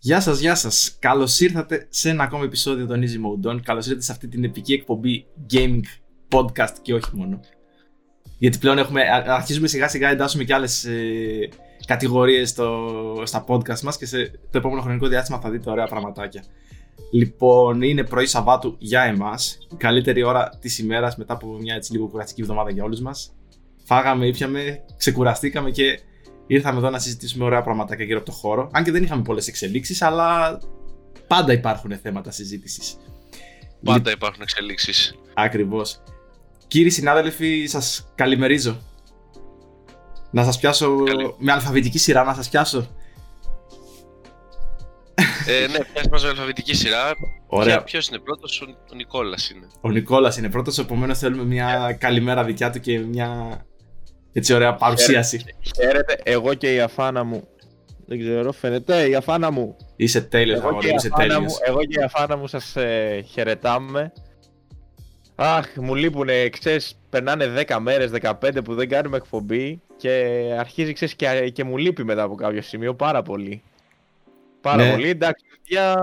Γεια σας, γεια σας. Καλώς ήρθατε σε ένα ακόμα επεισόδιο των Easy Mode On. Καλώς ήρθατε σε αυτή την επική εκπομπή gaming podcast και όχι μόνο. Γιατί πλέον έχουμε, αρχίζουμε σιγά σιγά εντάσσουμε και άλλες ε, κατηγορίες στο, στα podcast μας και σε το επόμενο χρονικό διάστημα θα δείτε ωραία πραγματάκια. Λοιπόν, είναι πρωί Σαββάτου για εμάς, η καλύτερη ώρα της ημέρας μετά από μια έτσι λίγο κουραστική εβδομάδα για όλους μας. Φάγαμε, ήπιαμε, ξεκουραστήκαμε και ήρθαμε εδώ να συζητήσουμε ωραία πραγματάκια γύρω από το χώρο. Αν και δεν είχαμε πολλές εξελίξεις, αλλά πάντα υπάρχουν θέματα συζήτησης. Πάντα υπάρχουν εξελίξεις. Ακριβώς. Κύριοι συνάδελφοι, σας καλημερίζω. Να σας πιάσω με αλφαβητική σειρά, να σας πιάσω. Ε, ναι, πιάσει μας με αλφαβητική σειρά. Ωραία. Ποιος είναι πρώτος, ο, ο Νικόλας είναι. Ο Νικόλας είναι πρώτος, επομένως θέλουμε μια καλημέρα δικιά του και μια έτσι ωραία παρουσίαση. Χαίρετε, εγώ και η αφάνα μου. Δεν ξέρω, φαίνεται η αφάνα μου. Είσαι τέλειος, εγώ, και είσαι τέλειος. εγώ και η αφάνα μου σας ε, χαιρετάμε. Αχ, μου λείπουνε, ξέρεις, περνάνε 10 μέρες, 15 που δεν κάνουμε εκπομπή και αρχίζει, ξέρεις, και, και μου λείπει μετά από κάποιο σημείο πάρα πολύ. Πάρα ναι. πολύ, εντάξει, παιδιά,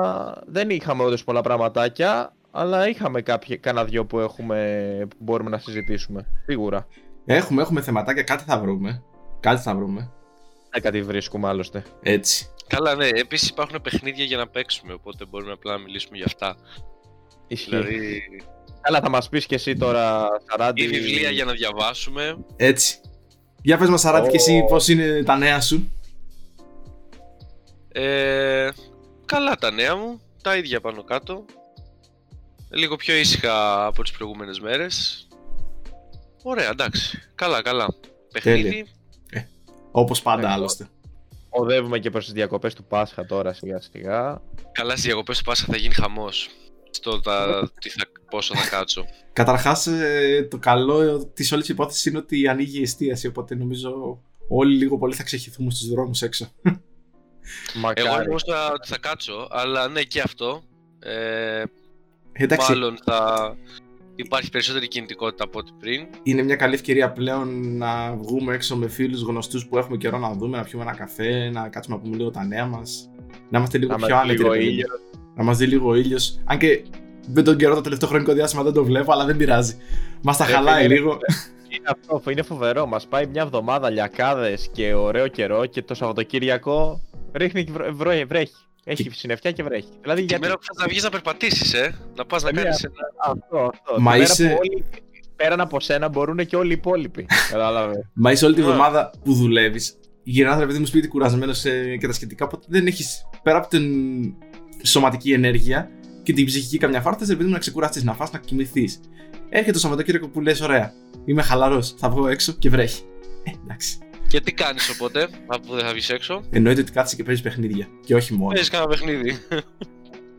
δεν είχαμε όντως πολλά πραγματάκια, αλλά είχαμε κάποια, κάνα δυο που, έχουμε, που μπορούμε να συζητήσουμε, σίγουρα. Έχουμε, έχουμε θεματάκια, κάτι θα βρούμε. Κάτι θα βρούμε. Ε, κάτι βρίσκουμε άλλωστε. Έτσι. Καλά, ναι. Επίσης υπάρχουν παιχνίδια για να παίξουμε, οπότε μπορούμε απλά να μιλήσουμε για αυτά. Ισχύει. Δηλαδή... Καλά, θα μας πεις και εσύ τώρα, Σαράντι. Ή βιβλία για να διαβάσουμε. Έτσι. Για πες μας Σαράντι και εσύ πώς είναι τα νέα σου. Ε, καλά τα νέα μου, τα ίδια πάνω κάτω. Λίγο πιο ήσυχα από τις προηγούμενες μέρες. Ωραία, εντάξει. Καλά, καλά. Παιχνίδι. Ε, όπως πάντα ε, άλλωστε. Οδεύουμε και προς τις διακοπές του Πάσχα τώρα σιγά σιγά. Καλά στις διακοπές του Πάσχα θα γίνει χαμός. Στο τα, τι θα, πόσο θα κάτσω. Καταρχάς ε, το καλό της όλης υπόθεσης είναι ότι ανοίγει η εστίαση οπότε νομίζω όλοι λίγο πολύ θα ξεχυθούμε στους δρόμους έξω. Μακάρι. Εγώ νομίζω ότι θα κάτσω, αλλά ναι και αυτό. Ε, Εντάξει. Μάλλον θα, υπάρχει περισσότερη κινητικότητα από ό,τι πριν. Είναι μια καλή ευκαιρία πλέον να βγούμε έξω με φίλους γνωστούς που έχουμε καιρό να δούμε, να πιούμε ένα καφέ, να κάτσουμε να πούμε λίγο τα νέα μας. Να είμαστε λίγο να πιο άνετοι. Να μας δει λίγο ήλιος. Αν και δεν τον καιρό το τελευταίο χρονικό διάστημα δεν το βλέπω, αλλά δεν πειράζει. Μας τα ε, χαλάει λίγο. Είναι αυτό, είναι φοβερό. Μας πάει μια εβδομάδα λιακάδες και ωραίο καιρό και το Σαββατοκύριακο ρίχνει βρέχει. Έχει και... συννεφιά και βρέχει. Δηλαδή, και γιατί... μέρα που θα βγεις να περπατήσεις, ε. Να πας να κάνεις ένα. Αυτό, αυτό. Μα είσαι... όλοι, πέραν από σένα μπορούν και όλοι οι υπόλοιποι. Κατάλαβε. Μα είσαι όλη τη βδομάδα που δουλεύεις. Γυρνάς ρε παιδί μου σπίτι κουρασμένος και τα σχετικά. Οπότε δεν έχει πέρα από την σωματική ενέργεια και την ψυχική καμιά φορά θες παιδί μου να ξεκουραστείς, να φας, να κοιμηθείς. Έρχεται το Σαββατοκύριακο που λες: Ωραία, είμαι χαλαρός. Θα βγω έξω και βρέχει. Ε, εντάξει. Και τι κάνεις οπότε, αφού δεν θα βγεις έξω; Εννοείται ότι κάθεσαι και παίζεις παιχνίδια. Και όχι μόνο. Παίζεις κανένα παιχνίδι.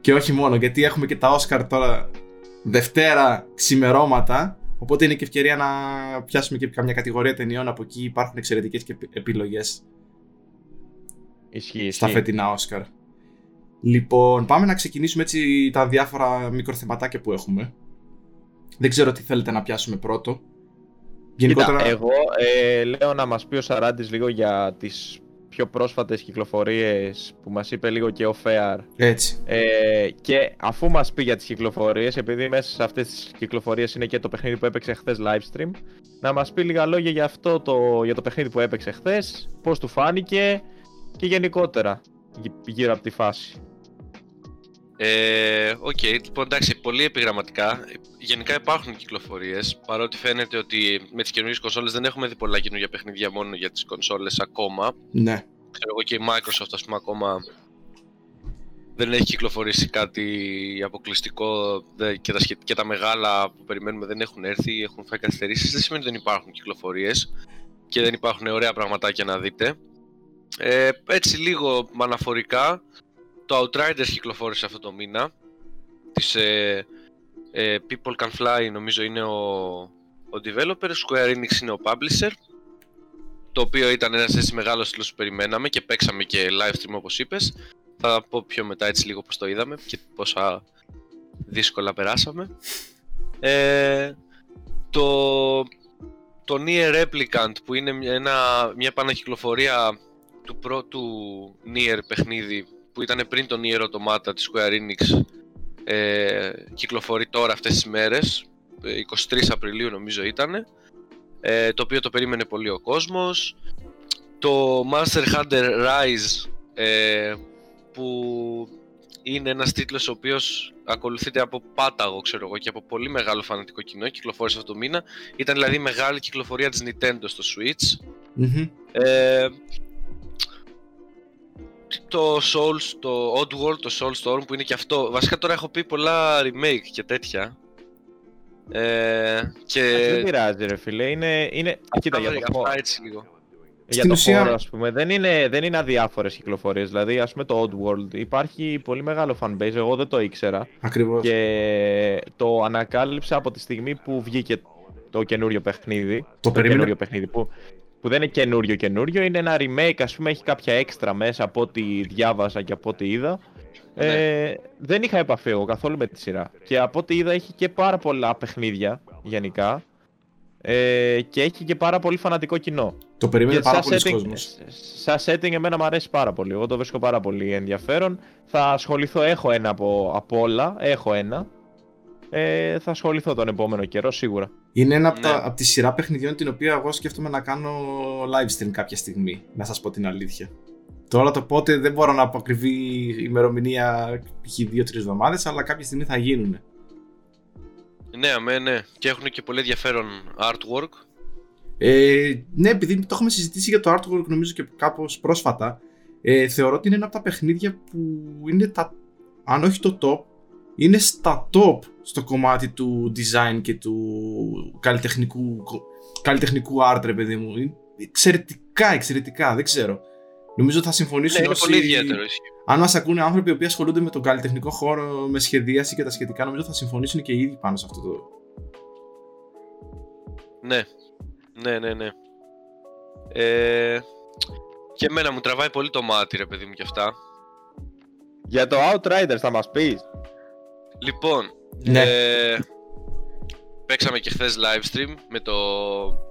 και όχι μόνο, γιατί έχουμε και τα Όσκαρ τώρα Δευτέρα ξημερώματα. Οπότε είναι και ευκαιρία να πιάσουμε και καμιά κατηγορία ταινιών. Από εκεί υπάρχουν εξαιρετικές και επιλογές. Ισχύει. Στα φετινά Όσκαρ. Λοιπόν, πάμε να ξεκινήσουμε έτσι τα διάφορα μικροθεματάκια που έχουμε. Δεν ξέρω τι θέλετε να πιάσουμε πρώτο. Γενικότερα... Κοίτα, εγώ ε, λέω να μας πει ο Σαράντης λίγο για τις πιο πρόσφατες κυκλοφορίες που μας είπε λίγο και ο Fair. Έτσι. Ε, και αφού μας πει για τις κυκλοφορίες, επειδή μέσα σε αυτές τις κυκλοφορίες είναι και το παιχνίδι που έπαιξε χθες live stream, να μας πει λίγα λόγια για αυτό το, για το παιχνίδι που έπαιξε χθες, πώς του φάνηκε και γενικότερα γύρω από τη φάση. Ε, OK, okay, λοιπόν εντάξει, πολύ επιγραμματικά. Γενικά υπάρχουν κυκλοφορίες. Παρότι φαίνεται ότι με τις καινούργιες κονσόλες δεν έχουμε δει πολλά καινούργια παιχνίδια μόνο για τις κονσόλες ακόμα. Ναι. Ξέρω εγώ και η Microsoft, ας πούμε, ακόμα δεν έχει κυκλοφορήσει κάτι αποκλειστικό και τα, και τα μεγάλα που περιμένουμε δεν έχουν έρθει, έχουν φάει καθυστερήσεις. Δεν σημαίνει ότι δεν υπάρχουν κυκλοφορίες και δεν υπάρχουν ωραία πραγματάκια να δείτε. Ε, έτσι λίγο αναφορικά, το Outriders κυκλοφόρησε αυτό το μήνα. Της ε, ε, People Can Fly νομίζω είναι ο, ο developer, Square Enix είναι ο publisher. Το οποίο ήταν ένας έτσι μεγάλος τίτλος που περιμέναμε και παίξαμε και live stream όπως είπες. Θα πω πιο μετά έτσι λίγο πώς το είδαμε και πόσα δύσκολα περάσαμε. Ε, το, το Nier Replicant που είναι ένα, μια επανακυκλοφορία του πρώτου Nier παιχνίδι που ήταν πριν τον Nier Automata της Square Enix ε, κυκλοφορεί τώρα αυτές τις μέρες 23 ε, Απριλίου νομίζω ήταν ε, το οποίο το περίμενε πολύ ο κόσμος. Το Monster Hunter Rise ε, που είναι ένας τίτλος ο οποίος ακολουθείται από πάταγο ξέρω εγώ και από πολύ μεγάλο φανατικό κοινό κυκλοφόρησε αυτό το μήνα. Ήταν δηλαδή μεγάλη κυκλοφορία της Nintendo στο Switch. Ε, το Souls, το Oddworld, το Soulstorm που είναι και αυτό βασικά τώρα έχω πει πολλά remake και τέτοια ε, και... Δεν πειράζει ρε φίλε, είναι... είναι... Κοίτα, για το έτσι λίγο για το ουσία... χώρο, ας πούμε, δεν είναι, δεν είναι αδιάφορες κυκλοφορίες. Δηλαδή, ας πούμε, το Oddworld υπάρχει πολύ μεγάλο fanbase, εγώ δεν το ήξερα. Ακριβώς. Και το ανακάλυψα από τη στιγμή που βγήκε το καινούριο παιχνίδι. Το, το καινούριο παιχνίδι που, που δεν είναι καινούριο καινούριο, είναι ένα remake, ας πούμε, έχει κάποια έξτρα μέσα από ό,τι διάβασα και από ό,τι είδα. Ναι. Ε, δεν είχα επαφή εγώ καθόλου με τη σειρά. Και από ό,τι είδα έχει και πάρα πολλά παιχνίδια γενικά ε, και έχει και πάρα πολύ φανατικό κοινό. Το περίμενε πάρα πολύ κόσμος. Σαν setting εμένα μου αρέσει πάρα πολύ. Εγώ το βρίσκω πάρα πολύ ενδιαφέρον. Θα ασχοληθώ, έχω ένα από, από όλα, έχω ένα. Ε, θα ασχοληθώ τον επόμενο καιρό σίγουρα. Είναι ένα από, ναι. από τη σειρά παιχνιδιών την οποία εγώ σκέφτομαι να κάνω live stream κάποια στιγμή, να σας πω την αλήθεια. Τώρα το πότε δεν μπορώ να πω ακριβή ημερομηνία π.χ. 2-3 εβδομάδες, αλλά κάποια στιγμή θα γίνουν. Ναι, αμέ, ναι. Και έχουν και πολύ ενδιαφέρον artwork. Ε, ναι, επειδή το έχουμε συζητήσει για το artwork νομίζω και κάπως πρόσφατα, ε, θεωρώ ότι είναι ένα από τα παιχνίδια που είναι τα, αν όχι το top, είναι στα top στο κομμάτι του design και του καλλιτεχνικού, καλλιτεχνικού art, ρε παιδί μου. Εξαιρετικά, εξαιρετικά, δεν ξέρω. Νομίζω θα συμφωνήσουν ναι, είναι πολύ ιδιαίτερο Αν μας ακούνε άνθρωποι που ασχολούνται με τον καλλιτεχνικό χώρο, με σχεδίαση και τα σχετικά, νομίζω θα συμφωνήσουν και οι ίδιοι πάνω σε αυτό το. Ναι. Ναι, ναι, ναι. Ε, και εμένα μου τραβάει πολύ το μάτι, ρε παιδί μου, και αυτά. Για το Outriders θα μας πεις. Λοιπόν, ναι. ε, παίξαμε και χθες live stream με το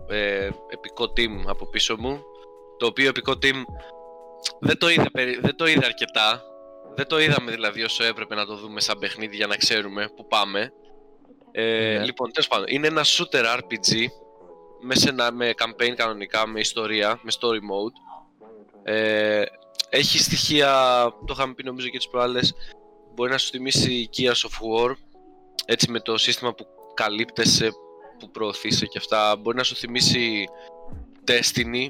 ε, επικό team από πίσω μου. Το οποίο επικό team δεν το, είδα, δεν το είδα αρκετά. Δεν το είδαμε δηλαδή όσο έπρεπε να το δούμε σαν παιχνίδι για να ξέρουμε που πάμε. Ε, ναι. Λοιπόν, τέλος πάντων, είναι ένα shooter RPG με, με campaign κανονικά, με ιστορία, με story mode. Ε, έχει στοιχεία, το είχαμε πει νομίζω και τις προάλλες, μπορεί να σου θυμίσει Gears of War, έτσι με το σύστημα που καλύπτεσαι, που προωθείσαι και αυτά. Μπορεί να σου θυμίσει Destiny,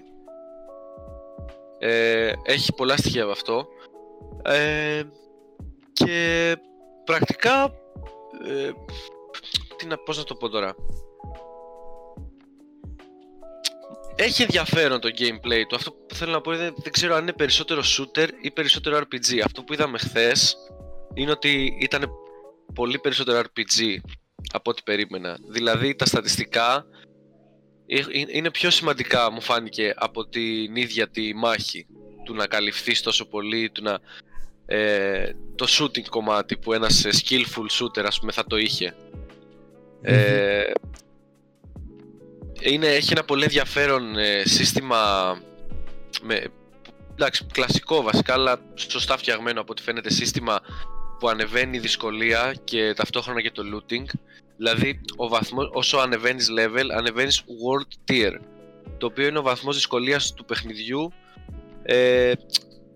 ε, έχει πολλά στοιχεία από αυτό. Ε, και πρακτικά, ε, τι να, πώς να το πω τώρα. Έχει ενδιαφέρον το gameplay του. Αυτό που θέλω να πω είναι δεν ξέρω αν είναι περισσότερο shooter ή περισσότερο RPG. Αυτό που είδαμε χθες είναι ότι ήταν πολύ περισσότερο RPG από ό,τι περίμενα. Δηλαδή τα στατιστικά ε, ε, είναι πιο σημαντικά μου φάνηκε από την ίδια τη μάχη του να καλυφθείς τόσο πολύ, του να, ε, το shooting κομμάτι που ένας skillful shooter ας πούμε θα το είχε. Ε, είναι, έχει ένα πολύ ενδιαφέρον σύστημα με, εντάξει, κλασικό βασικά αλλά σωστά φτιαγμένο από ό,τι φαίνεται σύστημα που ανεβαίνει η δυσκολία και ταυτόχρονα και το looting Δηλαδή, ο βαθμός, όσο ανεβαίνεις level, ανεβαίνεις world tier. Το οποίο είναι ο βαθμός δυσκολίας του παιχνιδιού. Ε,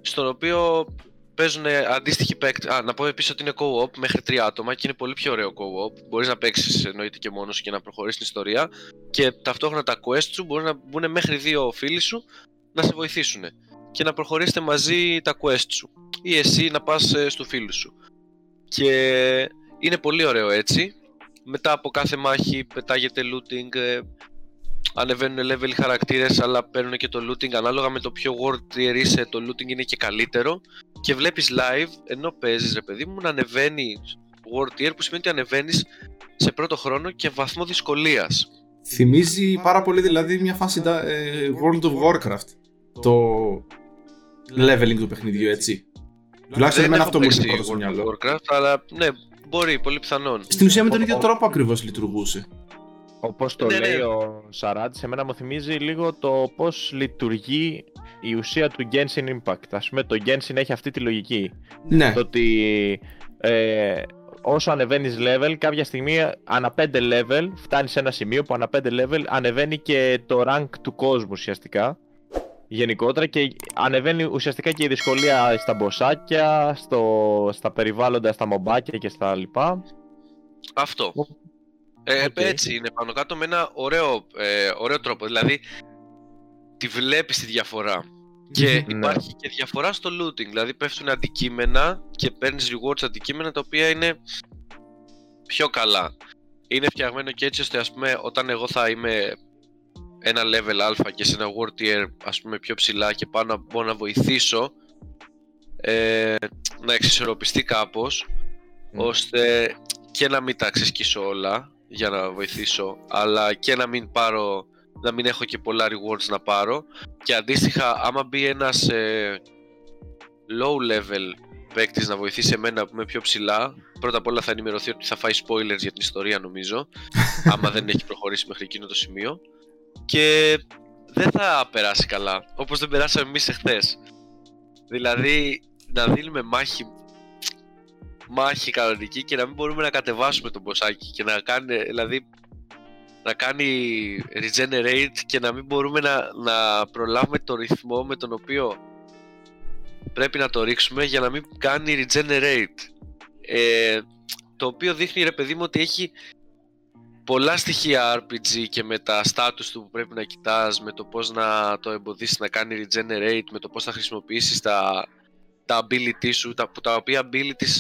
στον οποίο παίζουν αντίστοιχοι παίκτες. Α, να πω επίσης ότι είναι co-op μέχρι τρία άτομα και είναι πολύ πιο ωραίο co-op. Μπορείς να παίξεις εννοείται και μόνος και να προχωρήσεις την ιστορία. Και ταυτόχρονα τα quest σου μπορεί να μπουν μέχρι δύο φίλοι σου να σε βοηθήσουν. Και να προχωρήσετε μαζί τα quest σου. Ή εσύ να πας ε, στο φίλο σου. Και είναι πολύ ωραίο έτσι μετά από κάθε μάχη πετάγεται looting, ε, ανεβαίνουν level χαρακτήρες αλλά παίρνουν και το looting ανάλογα με το πιο world tier είσαι το looting είναι και καλύτερο και βλέπεις live ενώ παίζεις ρε παιδί μου να ανεβαίνει world tier που σημαίνει ότι ανεβαίνεις σε πρώτο χρόνο και βαθμό δυσκολίας. Θυμίζει πάρα πολύ δηλαδή μια φάση ε, World of Warcraft το leveling του παιχνιδιού έτσι. Τουλάχιστον εμένα αυτό μου ήρθε πρώτο στο μυαλό. Warcraft, αλλά ναι, Μπορεί, πολύ πιθανόν. Στην ουσία με τον ίδιο τρόπο ακριβώς λειτουργούσε. Όπως το Ναι, ναι. λέει ο Σαράτ, σε μένα μου θυμίζει λίγο το πώς λειτουργεί η ουσία του Genshin Impact. Ας πούμε το Genshin έχει αυτή τη λογική. Ναι. Το ότι ε, όσο ανεβαίνεις level, κάποια στιγμή ανά 5 level φτάνεις σε ένα σημείο που ανά 5 level ανεβαίνει και το rank του κόσμου ουσιαστικά. Γενικότερα και ανεβαίνει ουσιαστικά και η δυσκολία στα μποσάκια, στο, στα περιβάλλοντα, στα μομπάκια και στα λοιπά. Αυτό. Ε, Οκ. Έτσι είναι πάνω κάτω με ένα ωραίο, ε, ωραίο τρόπο. Δηλαδή, τη βλέπεις τη διαφορά. Και Ναι. υπάρχει και διαφορά στο looting. Δηλαδή, πέφτουν αντικείμενα και παίρνεις rewards αντικείμενα τα οποία είναι πιο καλά. Είναι φτιαγμένο και έτσι ώστε, ας πούμε, όταν εγώ θα είμαι ένα level α και σε ένα world tier, ας πούμε, πιο ψηλά και πάω να μπορώ να βοηθήσω, ε, να εξισορροπιστεί κάπως, Μμ. ώστε και να μην τα ξεσκίσω όλα για να βοηθήσω, αλλά και να μην πάρω, να μην έχω και πολλά rewards να πάρω. Και αντίστοιχα, άμα μπει ένας ε, low level παίκτης να βοηθήσει εμένα που είμαι πιο ψηλά, πρώτα απ' όλα θα ενημερωθεί ότι θα φάει spoilers για την ιστορία νομίζω, άμα δεν έχει προχωρήσει μέχρι εκείνο το σημείο. Και δεν θα περάσει καλά, όπως δεν περάσαμε εμείς εχθές. Δηλαδή, να δίνουμε μάχη μάχη κανονική και να μην μπορούμε να κατεβάσουμε τον μποσάκι και να κάνει, δηλαδή, να κάνει regenerate και να μην μπορούμε να, να προλάβουμε το ρυθμό με τον οποίο πρέπει να το ρίξουμε για να μην κάνει regenerate. Ε, το οποίο δείχνει ρε παιδί μου ότι έχει πολλά στοιχεία RPG και με τα status του που πρέπει να κοιτάς, με το πώς να το εμποδίσεις να κάνει regenerate, με το πώς θα χρησιμοποιήσεις τα, τα abilities σου, τα, που τα οποία abilities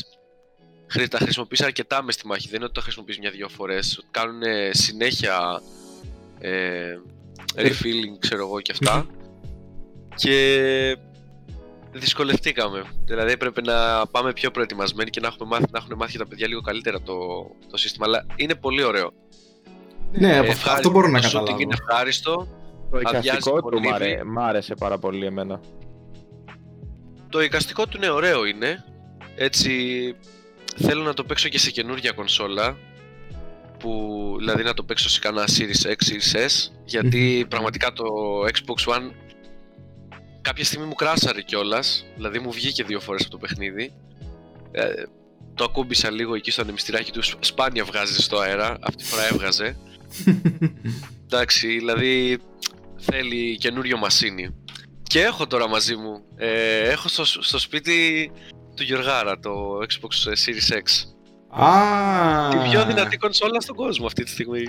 χρη- τα χρησιμοποιείς αρκετά μες στη μάχη, δεν είναι ότι τα χρησιμοποιείς μια-δυο φορές, κάνουν συνέχεια ε, refilling ξέρω εγώ και αυτά και δυσκολευτήκαμε. Δηλαδή έπρεπε να πάμε πιο προετοιμασμένοι και να, έχουμε μάθει, να έχουν μάθει τα παιδιά λίγο καλύτερα το, το σύστημα. Αλλά είναι πολύ ωραίο. Ναι, από αυτό- Ευχάριστο. αυτό μπορώ να το shooting καταλάβω. είναι ευχάριστο. Το Αδειάζει εικαστικό πολύ του μ' άρε- λίγο. μ' άρεσε πάρα πολύ εμένα. Το εικαστικό του είναι ωραίο είναι. Έτσι θέλω να το παίξω και σε καινούργια κονσόλα. Που, δηλαδή να το παίξω σε κανένα Series X, Series S. Γιατί πραγματικά το Xbox One κάποια στιγμή μου κράσαρε κιόλας. Δηλαδή μου βγήκε δύο φορές από το παιχνίδι. Ε, το ακούμπησα λίγο εκεί στο ανεμιστηράκι του. Σπ- Σπάνια βγάζεις στο αέρα. Αυτή τη φορά έβγαζε. Εντάξει, δηλαδή θέλει καινούριο μασίνι. Και έχω τώρα μαζί μου. Ε, έχω στο, στο σπίτι του Γιωργάρα το Xbox Series X. Α, Την πιο δυνατή κονσόλα στον κόσμο αυτή τη στιγμή.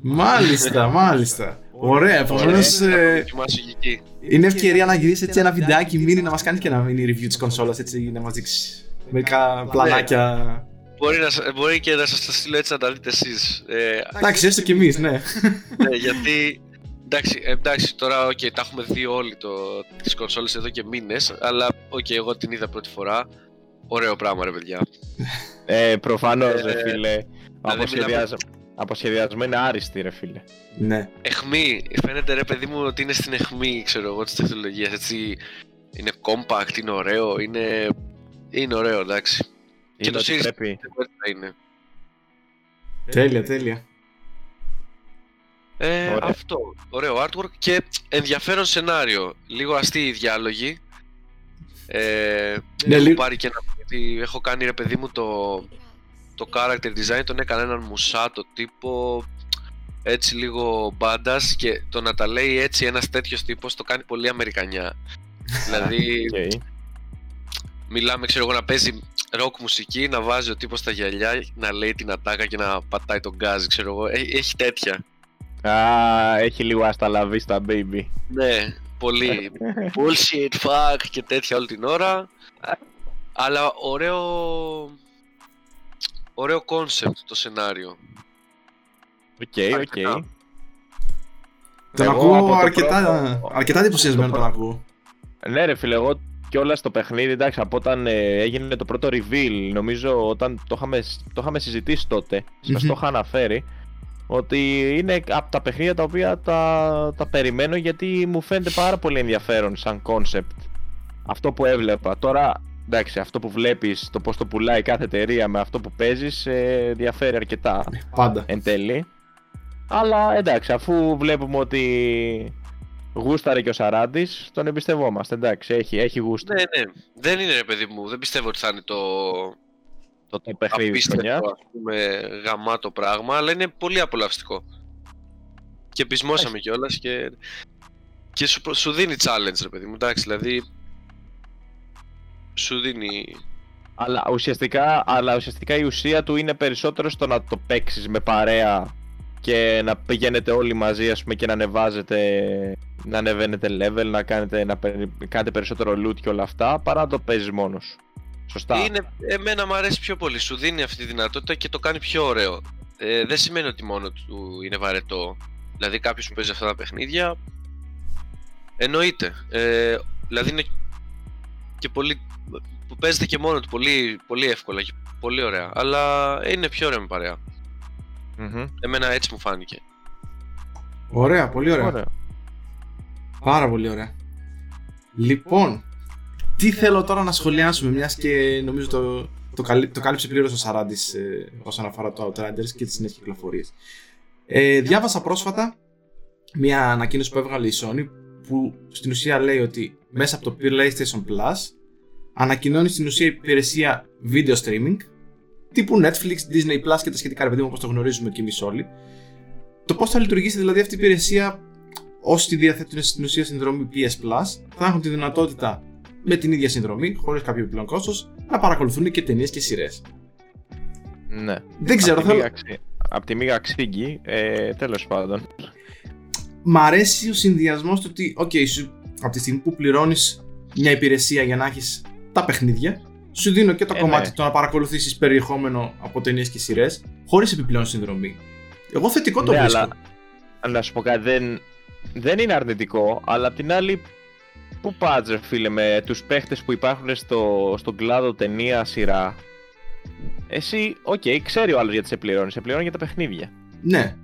Μάλιστα, μάλιστα. Ωραία, επομένως Θα το δοκιμάσω και εκεί. είναι ευκαιρία να γυρίσεις έτσι ένα βιντεάκι μήνυ να μας κάνεις και ένα mini review της κονσόλας έτσι να μας δείξεις μερικά πλανάκια. Μπορεί, να, σα- μπορεί και να σας τα στείλω έτσι να τα δείτε εσείς. Ε, Εντάξει, έστω κι εμείς, ναι. ναι, γιατί εντάξει, ε, εντάξει τώρα οκ, τα έχουμε δει όλοι το, τις κονσόλες εδώ και μήνες, αλλά οκ, εγώ την είδα πρώτη φορά. Ωραίο πράγμα ρε παιδιά. Ε, προφανώς Ε, ρε φίλε. Αποσχεδιαζ... μιλάμε- Από σχεδίαση είναι άριστη ρε φίλε. ναι. Εχμή, φαίνεται ρε παιδί μου ότι είναι στην εχμή, ξέρω εγώ, της τεχνολογίας, έτσι. Είναι compact, είναι ωραίο, είναι, είναι ωραίο, εντάξει. Είναι το ότι Series πρέπει. Δεν μπορεί να είναι. Τέλεια, τέλεια. Ε, Ωραία. αυτό, ωραίο artwork και ενδιαφέρον σενάριο. Λίγο αστείοι οι διάλογοι. Ε, Ναι, έχω λίγο- πάρει και ένα ότι έχω κάνει ρε παιδί μου το, το character design, τον έκανα έναν μουσάτο τύπο έτσι λίγο badass και το να τα λέει έτσι ένας τέτοιος τύπος το κάνει πολύ Αμερικανιά. δηλαδή Οκ. μιλάμε ξέρω εγώ να παίζει ροκ μουσική, να βάζει ο τύπος τα γυαλιά, να λέει την ατάκα και να πατάει το γκάζι, ξέρω εγώ. Έχει, έχει τέτοια. Α, έχει λίγο hasta la vista baby. Ναι, πολύ bullshit, fuck και τέτοια όλη την ώρα. Αλλά ωραίο... Ωραίο concept το σενάριο. OK, OK. Αρκετά. Τον Εγώ ακούω από το αρκετά, πρώτο- αρκετά εντυπωσιασμένο το τον ακούω. Ναι, ρε φίλε, εγώ κιόλας στο παιχνίδι, εντάξει, από όταν ε, έγινε το πρώτο reveal, νομίζω όταν το είχαμε, το είχαμε συζητήσει τότε, σας Μμμ. το είχα αναφέρει, ότι είναι από τα παιχνίδια τα οποία τα, τα περιμένω γιατί μου φαίνεται πάρα πολύ ενδιαφέρον σαν concept. Αυτό που έβλεπα. Τώρα, εντάξει, αυτό που βλέπεις, το πώς το πουλάει κάθε εταιρεία με αυτό που παίζεις, ε, διαφέρει αρκετά Πάντα. εν τέλει. Αλλά εντάξει, αφού βλέπουμε ότι γούσταρε και ο Σαράντης, τον εμπιστευόμαστε. Εντάξει, έχει, έχει γούστα. Ναι, ναι. Δεν είναι ρε παιδί μου. Δεν πιστεύω ότι θα είναι το, Το, το παιχνίδι της απίστευτο χρονιάς. ας πούμε, γαμάτο πράγμα, αλλά είναι πολύ απολαυστικό. Και πεισμόσαμε κιόλας και, και σου, σου δίνει challenge, ρε παιδί μου. Εντάξει, δηλαδή. Σου δίνει. Αλλά ουσιαστικά, αλλά ουσιαστικά η ουσία του είναι περισσότερο στο να το παίξεις με παρέα και να πηγαίνετε όλοι μαζί ας πούμε, και να ανεβάζετε, να ανεβαίνετε level, να κάνετε, να περι- κάνετε περισσότερο loot και όλα αυτά, παρά να το παίζεις μόνος σου. Σωστά. Είναι, εμένα μου αρέσει πιο πολύ. Σου δίνει αυτή τη δυνατότητα και το κάνει πιο ωραίο. Ε, δεν σημαίνει ότι μόνο του είναι βαρετό. Δηλαδή, κάποιος που παίζει αυτά τα παιχνίδια. Εννοείται. Ε, δηλαδή, είναι και πολύ. που παίζεται και μόνο του πολύ, πολύ εύκολα και πολύ ωραία. Αλλά είναι πιο ωραία με παρέα. Μμμ. Εμένα έτσι μου φάνηκε. Ωραία, πολύ ωραία. Ωραία. Πάρα πολύ ωραία. Λοιπόν, τι θέλω τώρα να σχολιάσουμε, μιας και νομίζω το, το, καλύ- το κάλυψε πλήρως ο Σαράντης ε, όσον αφορά το Outriders και τις νέες κυκλοφορίες. Ε, διάβασα πρόσφατα μια ανακοίνωση που έβγαλε η Sony που στην ουσία λέει ότι μέσα από το PlayStation Plus ανακοινώνει στην ουσία υπηρεσία video streaming τύπου Netflix, Disney Plus και τα σχετικά ρε παιδί μου όπως το γνωρίζουμε και εμείς όλοι. Το πώς θα λειτουργήσει δηλαδή αυτή η υπηρεσία όσοι τη διαθέτουν στην ουσία συνδρομή PS Plus θα έχουν τη δυνατότητα με την ίδια συνδρομή, χωρίς κάποιο επιπλέον κόστος, να παρακολουθούν και ταινίες και σειρές. Ναι. Δεν ξέρω, Απ' τη θέλω... Μίγα Ξύ- Απ' τη Μίγα Ξύγκη, ε, τέλος πάντων. Μ' αρέσει ο συνδυασμός του ότι, OK, σου, από τη στιγμή που πληρώνεις μια υπηρεσία για να έχεις τα παιχνίδια, σου δίνω και το Ε, κομμάτι ναι. το να παρακολουθήσεις περιεχόμενο από ταινίες και σειρές, χωρίς επιπλέον συνδρομή. Εγώ θετικό το Ναι, βρίσκω. αλλά να σου πω κάτι, δεν, δεν είναι αρνητικό, αλλά απ' την άλλη, πού πας ρε φίλε με τους παίχτες που υπάρχουν στο, στον κλάδο ταινία, σειρά; Εσύ, οκ, ξέρει ο άλλος γιατί σε πληρώνει, σε πληρώνει για τα παιχνίδια. Ναι,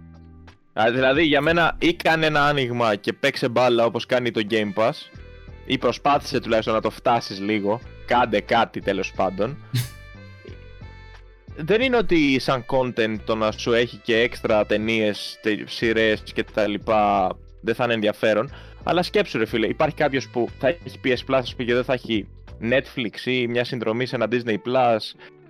Α, Δηλαδή για μένα ή κάνε ένα άνοιγμα και παίξε μπάλα όπως κάνει το Game Pass ή προσπάθησε τουλάχιστον να το φτάσεις λίγο, κάντε κάτι τέλος πάντων. Δεν είναι ότι σαν content το να σου έχει και έξτρα ταινίες, τε- σειρές και τα λοιπά δεν θα είναι ενδιαφέρον. Αλλά σκέψου ρε φίλε, υπάρχει κάποιος που θα έχει PS Plus ας πούμε, και δεν θα έχει Netflix ή μια συνδρομή σε ένα Disney Plus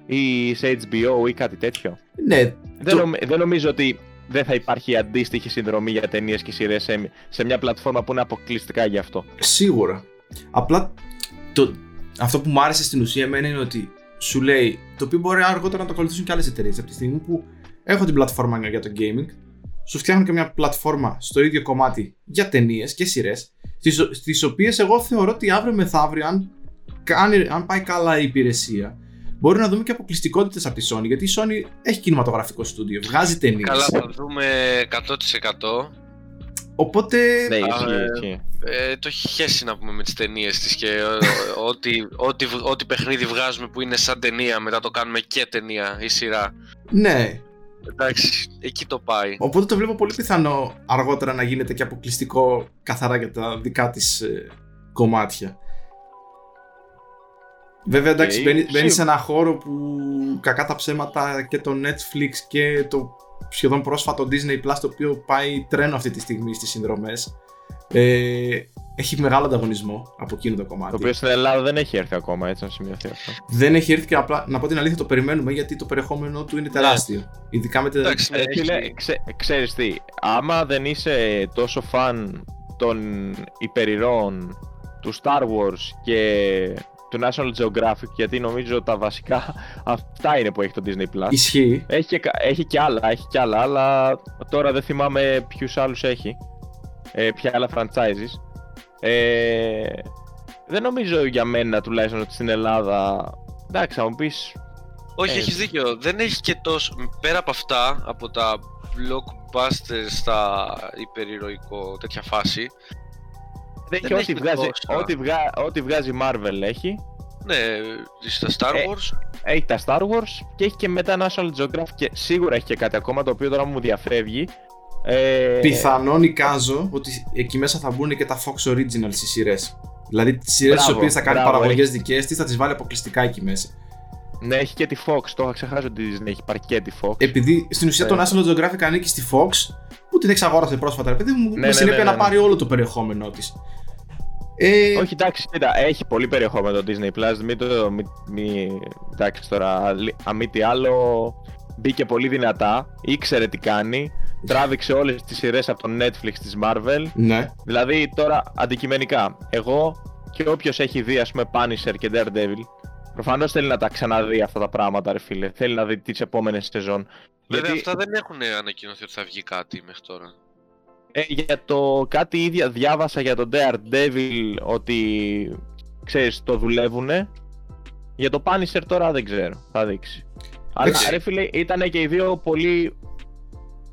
ή σε HBO ή κάτι τέτοιο. ναι. Δεν, Το- νομι- δεν νομίζω ότι δεν θα υπάρχει αντίστοιχη συνδρομή για ταινίες και σειρές σε, σε μια πλατφόρμα που είναι αποκλειστικά γι' αυτό. Σίγουρα. Απλά το, αυτό που μου άρεσε στην ουσία εμένα είναι ότι σου λέει το οποίο μπορεί αργότερα να το ακολουθήσουν και άλλες εταιρείες. Από τη στιγμή που έχω την πλατφόρμα για το gaming, σου φτιάχνουν και μια πλατφόρμα στο ίδιο κομμάτι για ταινίες και σειρές, στις οποίες εγώ θεωρώ ότι αύριο μεθαύριο, αν, κάνει, αν πάει καλά η υπηρεσία, μπορεί να δούμε και αποκλειστικότητες από τη Sony. Γιατί η Sony έχει κινηματογραφικό στούντιο, βγάζει ταινίες. Καλά, θα δούμε 100%. Οπότε. Ναι, Α, ισχύει, ε, ισχύει. Ε, το έχει χέσει να πούμε με τις ταινίες της και ε, ό,τι, ό,τι, ό,τι παιχνίδι βγάζουμε που είναι σαν ταινία μετά το κάνουμε και ταινία ή σειρά. Ναι, Εντάξει, εκεί το πάει. Οπότε το βλέπω πολύ πιθανό αργότερα να γίνεται και αποκλειστικό καθαρά για τα δικά της ε, κομμάτια. Βέβαια εντάξει Οκ, μπαίνει, σίγουρα. μπαίνει σε ένα χώρο που κακά τα ψέματα και το Netflix και το σχεδόν πρόσφατο Disney Plus το οποίο πάει τρένο αυτή τη στιγμή στις συνδρομές ε, έχει μεγάλο ανταγωνισμό από εκείνο το κομμάτι. Το οποίο στην Ελλάδα δεν έχει έρθει ακόμα, έτσι να σημειωθεί αυτό. Δεν έχει έρθει και απλά να πω την αλήθεια το περιμένουμε γιατί το περιεχόμενό του είναι τεράστιο. Ειδικά με τα... Εντάξει, ναι, Ε, έχει- φίλε, ξέ, ξέρεις τι, άμα δεν είσαι τόσο φαν των υπερηρώων του Star Wars και του National Geographic, γιατί νομίζω τα βασικά αυτά είναι που έχει το Disney Plus. Ισχύει. Έχει και, κα- έχει και άλλα, έχει και άλλα, αλλά τώρα δεν θυμάμαι ποιους άλλους έχει. Ε, ποια άλλα franchises. Ε, δεν νομίζω για μένα τουλάχιστον ότι στην Ελλάδα. Εντάξει, θα μου πεις. Όχι, Ε, έχεις δίκιο. Δεν έχεις και τόσο. Πέρα από αυτά, από τα blockbusters στα υπερηρωικό τέτοια φάση. Δεν Δεν έχει έχεις ό,τι βγάζει, τόσα. ό,τι, βγα, ό,τι βγάζει Marvel έχει. Ναι, στα Star Ε, Wars. Έχει τα Star Wars και έχει και μετά National Geographic και σίγουρα έχει και κάτι ακόμα το οποίο τώρα μου διαφεύγει. Ε, Πιθανόν εικάζω ότι εκεί μέσα θα μπουν και τα Fox Originals στι σειρές. Δηλαδή τις σειρές τις Μπράβο, οποίες θα κάνει μπράβο, παραγωγές έχει. δικές της θα τις βάλει αποκλειστικά εκεί μέσα. Ναι, έχει και τη Fox. Το είχα ξεχάσει ότι η Disney έχει πάρει και τη Fox. Επειδή στην ουσία το Ε. National Geographic ανήκει στη Fox, που την εξαγόρασε πρόσφατα, ρε παιδί μου, Ναι, με ναι, συνέπεια ναι, ναι, να πάρει όλο το περιεχόμενό της. Ε, Όχι, εντάξει, κοίτα, έχει πολύ περιεχόμενο το Disney Plus. Μην το. Μη, μη, εντάξει τώρα, αλη- αν μη τι άλλο, μπήκε πολύ δυνατά. Ήξερε τι κάνει. Τράβηξε όλες τις σειρές από το Netflix της Marvel. ναι. Δηλαδή, τώρα αντικειμενικά, εγώ και όποιος έχει δει, ας πούμε, Punisher και Daredevil, προφανώς θέλει να τα ξαναδεί αυτά τα πράγματα, ρε φίλε. Θέλει να δει τις επόμενες σεζόν. Βέβαια Γιατί αυτά δεν έχουν ανακοινωθεί ότι θα βγει κάτι μέχρι τώρα. ε, για το κάτι ίδια διάβασα για τον Daredevil ότι ξέρεις το δουλεύουνε. Για το Punisher τώρα δεν ξέρω, θα δείξει. Αλλά Εντάξει. ρε φίλε ήταν και οι δύο πολύ,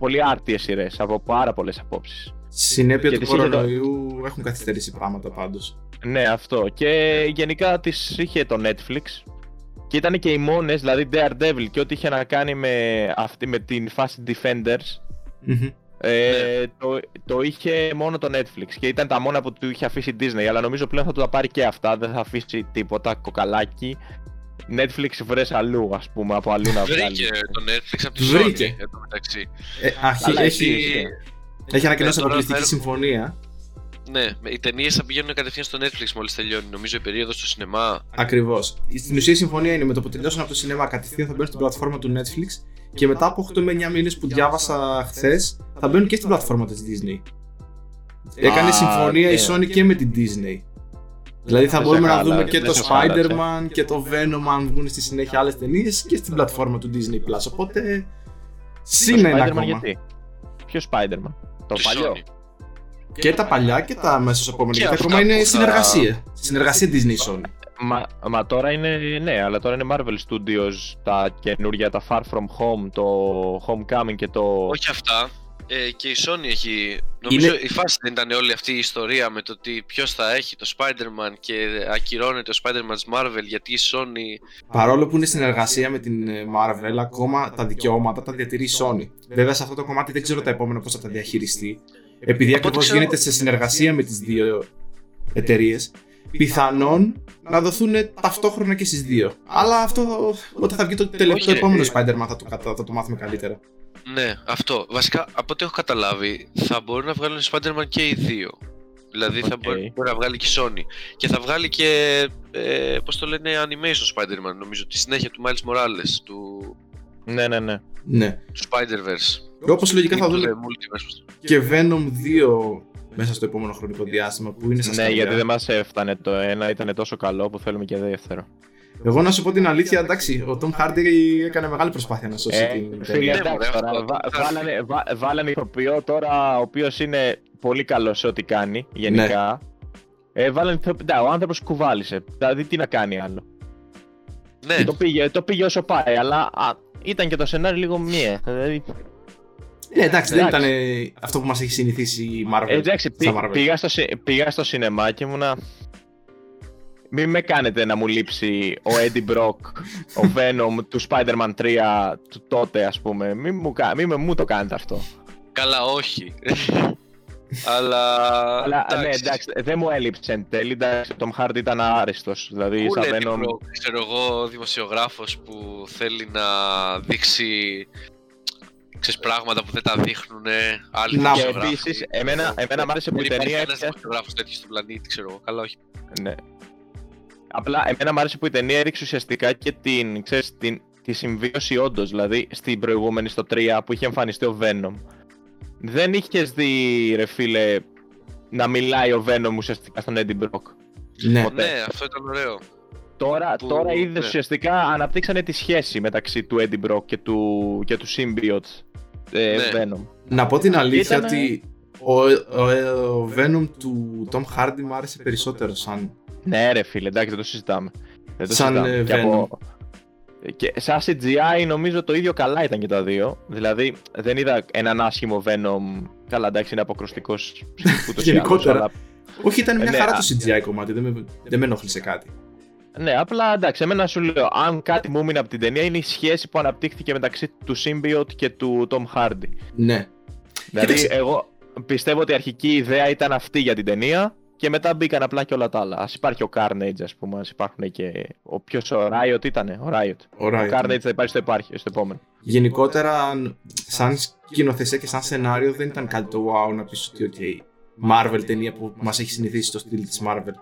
πολύ άρτιες σειρές από πάρα πολλές απόψεις. Συνέπεια Και του τις είχε το- κορονοϊού έχουν καθυστερήσει πράγματα πάντως. Ναι αυτό και γενικά τις είχε το Netflix και ήταν και οι μόνες, δηλαδή Daredevil και ό,τι είχε να κάνει με, αυτή, με την φάση Defenders Ε, το, το είχε μόνο το Netflix και ήταν τα μόνα που του είχε αφήσει η Disney. Αλλά νομίζω πλέον θα του τα πάρει και αυτά. Δεν θα αφήσει τίποτα κοκαλάκι. Netflix βρες αλλού, ας πούμε, από αλλού να βγάλεις. Βρήκε το Netflix από τη Βρήκε. Sony, εν τω μεταξύ. Ε, αχ, Καλά, έχει, εσύ, έχει ανακοινώσει Ε, τώρα αποκλειστική θα- συμφωνία. Ναι, με- οι ταινίες θα πηγαίνουν κατευθείαν στο Netflix μόλις τελειώνει. Νομίζω η περίοδος στο σινεμά. Ακριβώς. Στην ουσία η συμφωνία είναι με το που τελειώσουν από το σινεμά κατευθείαν θα μπαίνουν στην πλατφόρμα του Netflix και μετά από 8 με 9 μήνες που διάβασα χθες θα μπαίνουν και στην πλατφόρμα της Disney. Έκανε Α, συμφωνία η ναι. Sony και με την Disney. Δηλαδή θα Δεν μπορούμε σε να δούμε χάλασε, και δεν το σε χάλασε. Spider-Man και το Venom αν βγουν στη συνέχεια άλλες ταινίες και στην πλατφόρμα του Disney Plus. Οπότε. Συν Το ένα Spider-Man ακόμα. γιατί; Ποιος Spider-Man; Το Τη παλιό. Sony; Και τα παλιά και τα μέσα στο επόμενο. Και Γιατί αυτά ακόμα είναι που θα- συνεργασία. Συνεργασία Disney Sony. Μα, μα τώρα είναι, ναι, αλλά τώρα είναι Marvel Studios, τα καινούργια, τα Far From Home, το Homecoming και το... Όχι αυτά. Ε, και η Sony έχει. Νομίζω η φάση δεν ήταν όλη αυτή η ιστορία με το ότι ποιος θα έχει το Spider-Man και ακυρώνεται το Spider-Man της Marvel γιατί η Sony. Παρόλο που είναι συνεργασία με την ε, Marvel, ακόμα τα δικαιώματα τα διατηρεί η Sony. Βέβαια, σε αυτό το κομμάτι δεν ξέρω τα επόμενα πώς θα τα διαχειριστεί. Επειδή Από ό,τι ακριβώς ξέρω- γίνεται σε συνεργασία με τις δύο εταιρείες, πιθανόν να δοθούν ταυτόχρονα και στις δύο. Αλλά αυτό όταν θα βγει το, τελε... Όχι, το ρε. επόμενο Spider-Man θα το, κατα- θα το μάθουμε καλύτερα. Ναι, αυτό. Βασικά, από ό,τι έχω καταλάβει, θα μπορούν να βγάλουν Spider-Man και οι δύο. Δηλαδή θα Οκ. μπορεί, μπορεί να βγάλει και η Sony. Και θα βγάλει και, ε, πώς το λένε, animation Spider-Man, νομίζω, τη συνέχεια του Miles Morales, του, Ναι, ναι, ναι. Ναι. του Spider-Verse. Όπως λογικά θα Ή του δουν The Multiverse, πώς το- και Venom 2 μέσα στο επόμενο χρονικό διάστημα που είναι στα Ναι, σκαριά. γιατί δεν μας έφτανε το ένα, ήταν τόσο καλό που θέλουμε και δεύτερο. Εγώ να σου πω την αλήθεια, εντάξει, ο Tom Hardy έκανε μεγάλη προσπάθεια να σώσει Ε, την φίλε, ταινία. Ναι, εντάξει μωρέ, τώρα, αυτό, βα- αυτό. βάλανε, βα- βάλανε ηθοποιό τώρα, ο οποίος είναι πολύ καλός σε ό,τι κάνει, γενικά. Ε, βάλανε ηθοποιό, εντάξει, ο άνθρωπος κουβάλισε, δηλαδή τι να κάνει άλλο. Ναι, Και το, πήγε, το πήγε όσο πάει, αλλά α, ήταν και το σενάριο λίγο μία. Δηλαδή, Ε, εντάξει, δεν ήταν Εντάξει. αυτό που μας έχει συνηθίσει η Marvel. ε, εντάξει, στα πή- Marvel. πήγα, στο, σι- πήγα στο σινεμά και ήμουνα... Μην με κάνετε να μου λείψει ο Eddie Brock, ο Venom του Spider-Man 3 του τότε ας πούμε. Μην μου, κα- μην με μου το κάνετε αυτό. καλά όχι. Αλλά, Αλλά ναι, εντάξει, δεν μου έλειψε εν τέλει. Εντάξει, ο Tom Hardy ήταν άριστος. Δηλαδή, Πού σαν λέει Venom. Brock, ξέρω εγώ, δημοσιογράφος που θέλει να δείξει ξέρεις, πράγματα που δεν τα δείχνουν άλλοι Να, Και δημοσιογράφοι. επίσης, εμένα, εμένα μου άρεσε που η Δεν υπάρχει ταινία κανένας έπιασε. δημοσιογράφος τέτοιος στον πλανήτη, ξέρω εγώ. Καλά, όχι. Ναι. Απλά, εμένα μου άρεσε που η ταινία έριξε ουσιαστικά και την, ξέρεις, την, τη συμβίωση όντως. Δηλαδή, στην προηγούμενη, στο 3 που είχε εμφανιστεί ο Venom. Δεν είχες δει, ρε φίλε, να μιλάει ο Venom ουσιαστικά στον Eddie Brock. Ναι. Ποτέ. Ναι, αυτό ήταν ωραίο. Τώρα, Που- τώρα είδες ναι. ουσιαστικά αναπτύξανε τη σχέση μεταξύ του Eddie Brock και του, και του symbiote ε, Ναι. Venom. Να πω την αλήθεια Ήτανε- ότι ο, ο, ο Venom του Tom Hardy μου άρεσε περισσότερο σαν. Ναι, ρε φίλε, εντάξει, δεν το συζητάμε. Δεν το Σαν, συζητάμε. ε, Και, από... και σαν CGI νομίζω το ίδιο καλά ήταν και τα δύο. Δηλαδή δεν είδα έναν άσχημο Venom. Καλά, εντάξει, είναι αποκρουστικός Γενικότερα. Όχι, ήταν μια Ε, ναι, χαρά α- το CGI κομμάτι, δεν με, δεν με ενόχλησε κάτι. Ναι, απλά εντάξει, εμένα σου λέω, αν κάτι μου έμεινε από την ταινία είναι η σχέση που αναπτύχθηκε μεταξύ του Symbiote και του Tom Hardy. Ναι. Δηλαδή, Κοίταξε. εγώ πιστεύω ότι η αρχική ιδέα ήταν αυτή για την ταινία και μετά μπήκαν απλά και όλα τα άλλα. Α υπάρχει ο Carnage, ας πούμε, ας υπάρχουν και. Ο ποιος ο Riot ήταν, ο Riot. Ο Riot, Ο Carnage ναι. θα υπάρχει στο, υπάρχει, στο επόμενο. Γενικότερα, σαν σκηνοθεσία και σαν σενάριο δεν ήταν κάτι το wow να πεις ότι ok, Marvel ταινία που μας έχει συνηθίσει στο στυλ της Marvel.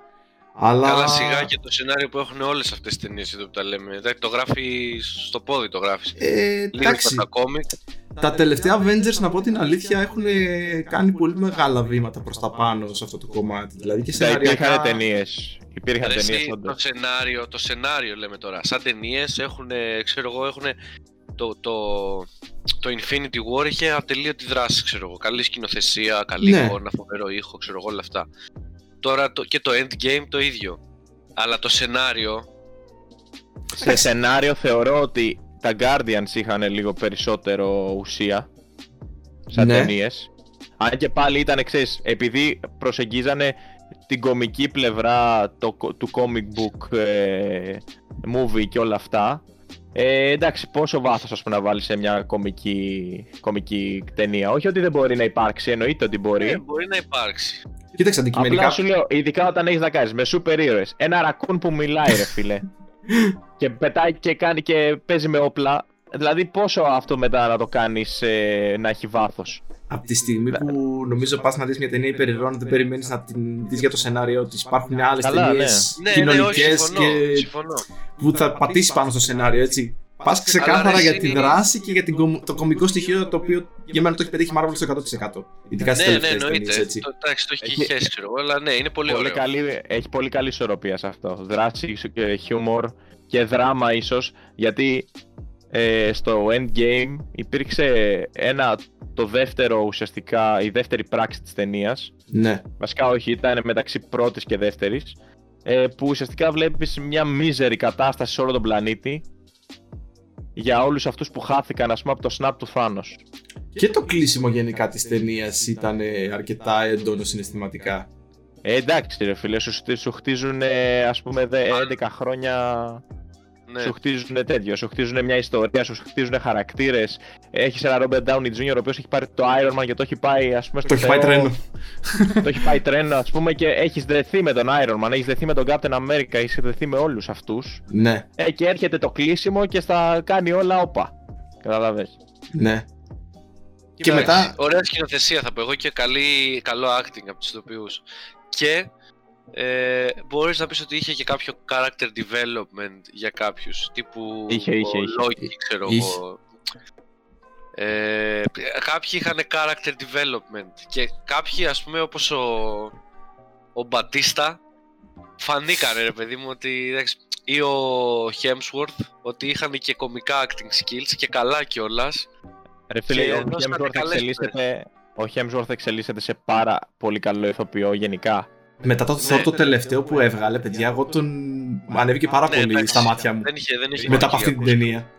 Αλλά... Καλά, σιγά και το σενάριο που έχουν όλες αυτές τις ταινίες εδώ που τα λέμε. Εντάξει, Το γράφει στο πόδι, το γράφεις. Ε, Λίγο εντάξει, στα κόμικ. Τα τελευταία Avengers να πω την αλήθεια έχουν κάνει πολύ μεγάλα βήματα προς τα πάνω σε αυτό το κομμάτι. Δηλαδή και Ναι, υπήρχαν σενάριακά... ταινίες. Υπήρχαν Ρε, εσύ, ταινίες το όντως. σενάριο, το σενάριο λέμε τώρα. Σαν ταινίες έχουν, ξέρω εγώ, έχουν το, το, το Infinity War είχε ατελείωτη δράση, ξέρω εγώ. Καλή σκηνοθεσία, καλή Ναι. εικόνα, φοβερό ήχο, ξέρω εγώ όλα αυτά. Τώρα το, και το Endgame το ίδιο. Αλλά το σενάριο. Σε σενάριο θεωρώ ότι τα Guardians είχαν λίγο περισσότερο ουσία. Σαν Ναι. ταινίες. Αν και πάλι ήταν εξή, επειδή προσεγγίζανε την κομική πλευρά το, του comic book ε, movie και όλα αυτά. Ε, εντάξει, πόσο βάθος ας πούμε να βάλεις σε μια κομική, κομική ταινία. Όχι ότι δεν μπορεί να υπάρξει, εννοείται ότι μπορεί. Ε, μπορεί να υπάρξει. Κοίταξε αντικειμενικά. Απλά σου λέω, ειδικά όταν έχεις να κάνεις με σούπερ ήρωες, Ένα ρακούν που μιλάει, ρε φίλε. και πετάει και κάνει και παίζει με όπλα. Δηλαδή, πόσο αυτό μετά να το κάνεις να έχει βάθος. Από τη στιγμή που νομίζω πας να δεις μια ταινία υπερηρώνα, δεν περιμένεις να την δεις για το σενάριό της. Υπάρχουν άλλες Καλά, ταινίες Ναι, ναι, όχι, κοινωνικές συμφωνώ. και συμφωνώ. που θα πατήσεις πάνω στο σενάριο, έτσι. Πας ξεκάθαρα ρε, για εσύ τη είναι- δράση και για την κομ- το κομικό στοιχείο το οποίο για μένα το έχει πετύχει Marvel στο 100%. Ειδικά στις Ναι, ναι, τελευταίε εννοείται. ταινίες, έτσι. Το, εντάξει, το έχει Έχει- χέσει, ξέρω εγώ, αλλά ναι, είναι πολύ, Πολύ ωραίο. καλή, έχει πολύ καλή ισορροπία σε αυτό. Δράση, και χιούμορ και δράμα ίσως. Γιατί ε, στο Endgame υπήρξε ένα, το δεύτερο ουσιαστικά, η δεύτερη πράξη της ταινίας. Ναι. Βασικά όχι, ήταν μεταξύ πρώτης και δεύτερης. Ε, που ουσιαστικά βλέπεις μια μίζερη κατάσταση σε όλο τον πλανήτη για όλους αυτούς που χάθηκαν ας πούμε από το snap του Thanos. Και το κλείσιμο γενικά της ταινίας ήταν ε, αρκετά έντονο συναισθηματικά. Ε, εντάξει ρε φίλε, σου, χτι- σου χτίζουν ας πούμε δε- 11 χρόνια, Ναι. σου χτίζουν τέτοιο, σου χτίζουν μια ιστορία, σου χτίζουν χαρακτήρες. Έχεις ένα Robert Downey Jr. ο οποίος έχει πάρει το Iron Man και το έχει πάει ας πούμε στο Το έχει πάει Θεό. τρένο. το έχει πάει τρένο ας πούμε και έχεις δεθεί με τον Iron Man, έχεις δεθεί με τον Captain America, έχεις δεθεί με όλους αυτούς. Ναι, Ε, και έρχεται το κλείσιμο και στα κάνει όλα όπα. Καταλαβες. ναι. Και Εντάξει, μετά. Ωραία σκηνοθεσία θα πω εγώ και καλή, καλό acting από τους ηθοποιούς. Και ε, μπορείς να πεις ότι είχε και κάποιο character development για κάποιους. Τύπου Είχε, είχε, ο είχε. Loki, ξέρω Είχε. εγώ. Ε, κάποιοι είχαν character development και κάποιοι ας πούμε όπως ο, ο Μπατίστα φανήκανε ρε παιδί μου ότι εντάξει, ή ο Hemsworth ότι είχαν και κομικά acting skills και καλά κιόλας Ρε φίλε, Και ο δώσανε Hemsworth καλές εξελίσσεται, ο Hemsworth εξελίσσεται σε πάρα πολύ καλό ηθοποιό γενικά. Μετά το Thor Ναι. το τελευταίο που έβγαλε, παιδιά, εγώ τον. ανέβηκε πάρα Ναι, πολύ εντάξει, στα μάτια μου. Δεν είχε, δεν είχε Μετά από μαγεία, αυτή την όπως ταινία.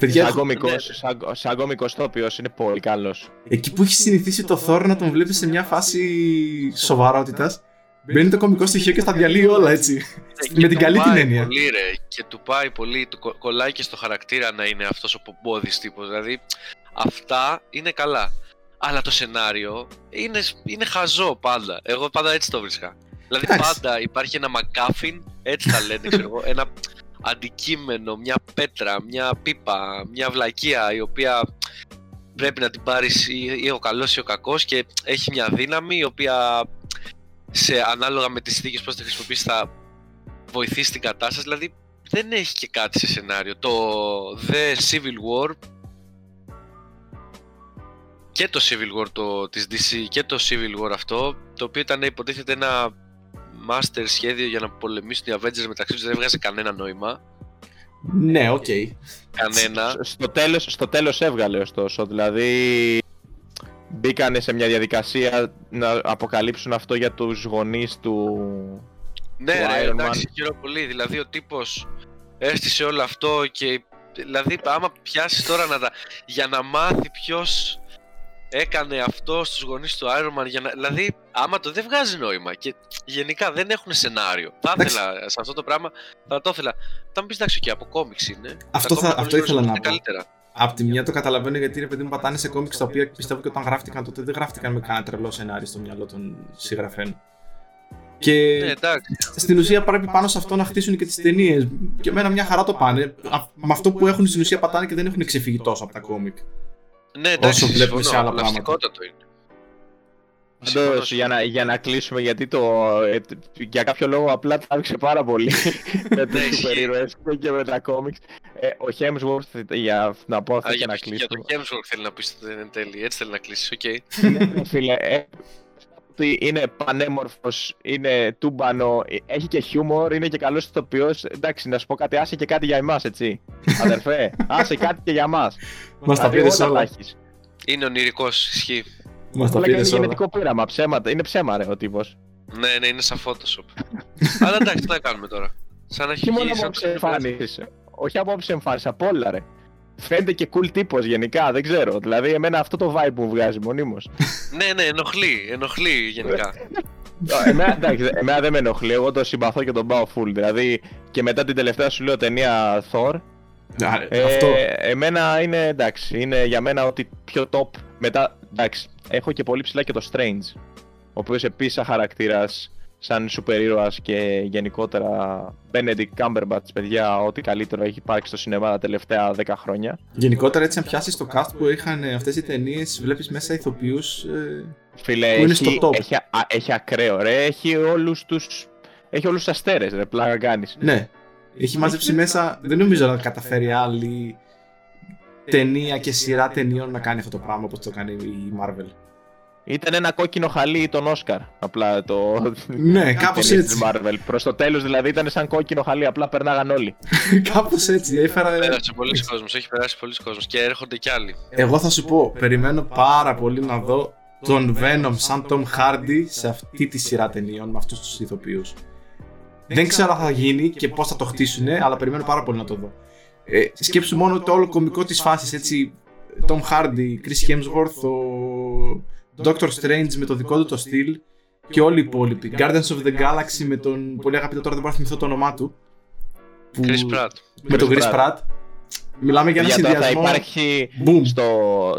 Παιδιά, Σαν έχω- κωμικός, ναι. σαν, σαν κωμικός ηθοποιός είναι πολύ καλός. εκεί που έχει συνηθίσει το Thor να τον βλέπεις σε μια φάση σοβαρότητας, μπαίνει το κομικό στοιχείο και στα διαλύει όλα έτσι. Ναι, Με και την του καλή την πάει έννοια. Πολύ, ρε, και του πάει πολύ, του κο- κολλάει και στο χαρακτήρα να είναι αυτός ο πομπόδης τύπος. Δηλαδή, αυτά είναι καλά. Αλλά το σενάριο είναι, είναι χαζό πάντα. Εγώ πάντα έτσι το βρίσκα. Δηλαδή, Εντάξει. πάντα υπάρχει ένα McGuffin, έτσι τα λένε, ξέρω εγώ, ένα αντικείμενο, μια πέτρα, μια πίπα, μια βλακεία η οποία πρέπει να την πάρεις ή, ή ο καλός ή ο κακός και έχει μια δύναμη η οποία σε ανάλογα με τις συνθήκες πώς θα χρησιμοποιήσει θα βοηθήσει την κατάσταση. Δηλαδή δεν έχει και κάτι σε σενάριο. Το The Civil War και το Civil War το, της DC και το Civil War αυτό το οποίο ήταν υποτίθεται ένα master σχέδιο για να πολεμήσουν οι Avengers μεταξύ τους δεν έβγαζε κανένα νόημα. Ναι, οκ. Κανένα. Σ- Στο τέλος, στο τέλος έβγαλε ωστόσο, δηλαδή μπήκανε σε μια διαδικασία να αποκαλύψουν αυτό για τους γονείς του... Ναι, του ρε, Iron εντάξει, Man. χαίρομαι πολύ. Δηλαδή ο τύπος έστησε όλο αυτό και. Δηλαδή, άμα πιάσεις τώρα να τα. για να μάθει ποιος έκανε αυτό στους γονείς του Iron Man. Για να... Δηλαδή, άμα το δεν βγάζει νόημα και γενικά δεν έχουν σενάριο. Θα Εντάξει. ήθελα σε αυτό το πράγμα, θα το ήθελα. Θα μου πεις εντάξει, και από κόμιξ είναι. Αυτό Τα θα- κόμιξ αυτό πολλές ήθελα φορές να είναι πω. Καλύτερα. Απ' τη μια το καταλαβαίνω γιατί ρε παιδί μου πατάνε σε κόμιξ τα οποία πιστεύω και όταν γράφτηκαν τότε δεν γράφτηκαν με κανένα τρελό σενάριο στο μυαλό των συγγραφέων. Και Ναι, εντάξει. στην ουσία πρέπει πάνω σε αυτό να χτίσουν και τις ταινίες. Και εμένα μια χαρά το πάνε. Α- Με αυτό που έχουν στην ουσία πατάνε και δεν έχουν ξεφύγει τόσο από τα κόμικ. Ναι, εντάξει, Όσο βλέπουμε συμφωνώ, σε άλλα απολαυστικότατο είναι. Πάντως, Συμφωνώ, για, να, για να κλείσουμε, γιατί το, ε, τ- για κάποιο λόγο απλά τράβηξε πάρα πολύ με τους Ναι, ισχύει. σούπερ ήρωες και με τα κόμιξ. Ε, ο Hemsworth, για να πω αυτό Α, και για, να το- για κλείσουμε. το Hemsworth θέλει να πεις εν τέλει, έτσι θέλει να κλείσει, οκ. Ναι, φίλε, ε, ότι είναι πανέμορφος, είναι τούμπανο, ε, έχει και χιούμορ, είναι και καλός ηθοποιός. Εντάξει, να σου πω κάτι, άσε και κάτι για εμάς, έτσι. Αδερφέ, άσε κάτι και για μας. Μας τα Δηλαδή, πήρες όλα τα όλα. έχεις. Είναι ονειρικός, ισχύει. Μας τα Όλα και πήρες είναι όλα. γενετικό πείραμα, ψέματα. Είναι ψέμα, ρε, ο τύπος. Ναι, ναι, είναι σαν Photoshop. Αλλά εντάξει, τι να κάνουμε τώρα. Σαν να έχει Και μόνο γίνει, σαν απόψε το- εμφάνισης. Όχι απόψε εμφάνισης, από όλα, ρε. Φαίνεται και cool τύπος γενικά, δεν ξέρω. Δηλαδή, εμένα αυτό το vibe μου βγάζει μονίμως. Ναι, ναι, ενοχλεί, ενοχλεί γενικά. εμένα, εντάξει, εμένα δεν με ενοχλεί, εγώ το συμπαθώ και τον πάω full. Δηλαδή, και μετά την τελευταία σου λέω ταινία Thor, Α, Ε, Αυτό. Εμένα είναι εντάξει, είναι για μένα ότι πιο top. Μετά, εντάξει, έχω και πολύ ψηλά και το Strange. Ο οποίος επίσης σαν χαρακτήρας, σαν σούπερ ήρωας και γενικότερα Benedict Cumberbatch, παιδιά, ό,τι καλύτερο έχει υπάρξει στο σινεμά τα τελευταία 10 χρόνια. Γενικότερα έτσι αν πιάσεις το cast που είχαν ε, αυτές οι ταινίες βλέπεις μέσα ηθοποιούς ε, Φίλε, Που είναι έχει, στο top. έχει, α, έχει ακραίο, ρε. Έχει όλους τους, έχει όλους τους αστέρες, ρε, πλάκα κάνεις. Ναι. Έχει μαζέψει μέσα. Δεν νομίζω να καταφέρει άλλη ταινία και σειρά ταινιών να κάνει αυτό το πράγμα όπως το κάνει η Marvel. Ήταν ένα κόκκινο χαλί τον Όσκαρ, απλά το... Ναι, κάπως ταινίες έτσι. της Marvel. Προς το τέλος δηλαδή ήταν σαν κόκκινο χαλί, απλά περνάγαν όλοι. κάπως έτσι. Έφερα... Πέρασε πολλοί κόσμος, έχει περάσει πολλοί κόσμος και έρχονται κι άλλοι. Εγώ θα σου πω, περιμένω πάρα πολύ να δω τον Venom σαν Tom Hardy σε αυτή τη σειρά ταινιών με αυτούς τους ηθοποιούς. Δεν ξέρω αν θα γίνει και πώς θα το χτίσουν, αλλά περιμένω πάρα πολύ να το δω. Ε, σκέψου μόνο το όλο κωμικό της φάσης, έτσι, Tom Hardy, Chris Hemsworth, ο Doctor Strange με το δικό του το στυλ και όλοι οι υπόλοιποι. Guardians of the Galaxy με τον πολύ αγαπητό τώρα δεν μπορώ να θυμηθώ το όνομά του. που- Chris Pratt. Με τον Chris Chris Pratt. Pratt. Μιλάμε για ένα Για τώρα θα συνδυασμό. υπάρχει Boom. στο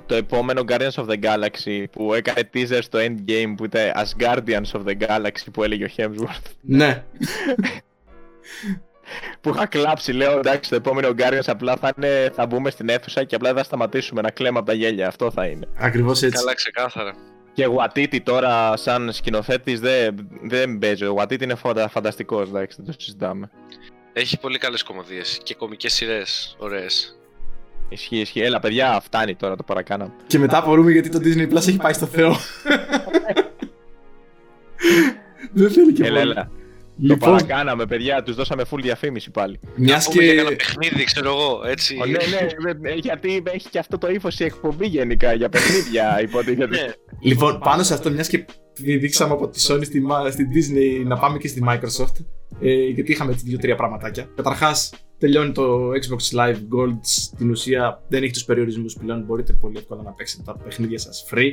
το επόμενο Guardians of the Galaxy που έκανε teaser στο Endgame που ήταν As Guardians of the Galaxy που έλεγε ο Hemsworth. Ναι, που είχα κλάψει, λέω εντάξει, το επόμενο Guardians απλά θα, είναι, θα μπούμε στην αίθουσα και απλά δεν θα σταματήσουμε να κλαίμε από τα γέλια. Αυτό θα είναι. ακριβώς έτσι. Καλά, ξεκάθαρα. Και ο Waititi τώρα, σαν σκηνοθέτης, δεν, δεν παίζει. Ο Waititi είναι φαντα, φανταστικός, εντάξει, δεν το συζητάμε. Έχει πολύ καλές κομμωδίες και κομικές σειρές, ωραίες. Ισχύει, ισχύει. Έλα, παιδιά, φτάνει τώρα το παρακάναμε. Και μετά απορούμε γιατί το Disney Plus έχει πάει στο Θεό. Δεν θέλει και Έλα, πολύ. έλα. Το Λοιπόν, παρακάναμε, παιδιά, τους δώσαμε full διαφήμιση πάλι. μιας Πούμε για και... ένα παιχνίδι, ξέρω εγώ, έτσι. Ω, ναι, ναι, ε, γιατί έχει και αυτό το ύφος η εκπομπή γενικά για παιχνίδια, υποτίθεται. Ναι, Λοιπόν, πάνω σε αυτό, μιας και δείξαμε από τη Sony στη, Ma- στη Disney να πάμε και στη Microsoft, ε, γιατί είχαμε έτσι δύο-τρία πραγματάκια. Καταρχάς, τελειώνει το Xbox Live Gold, στην ουσία δεν έχει τους περιορισμούς πλέον, μπορείτε πολύ εύκολα να παίξετε τα παιχνίδια σας free.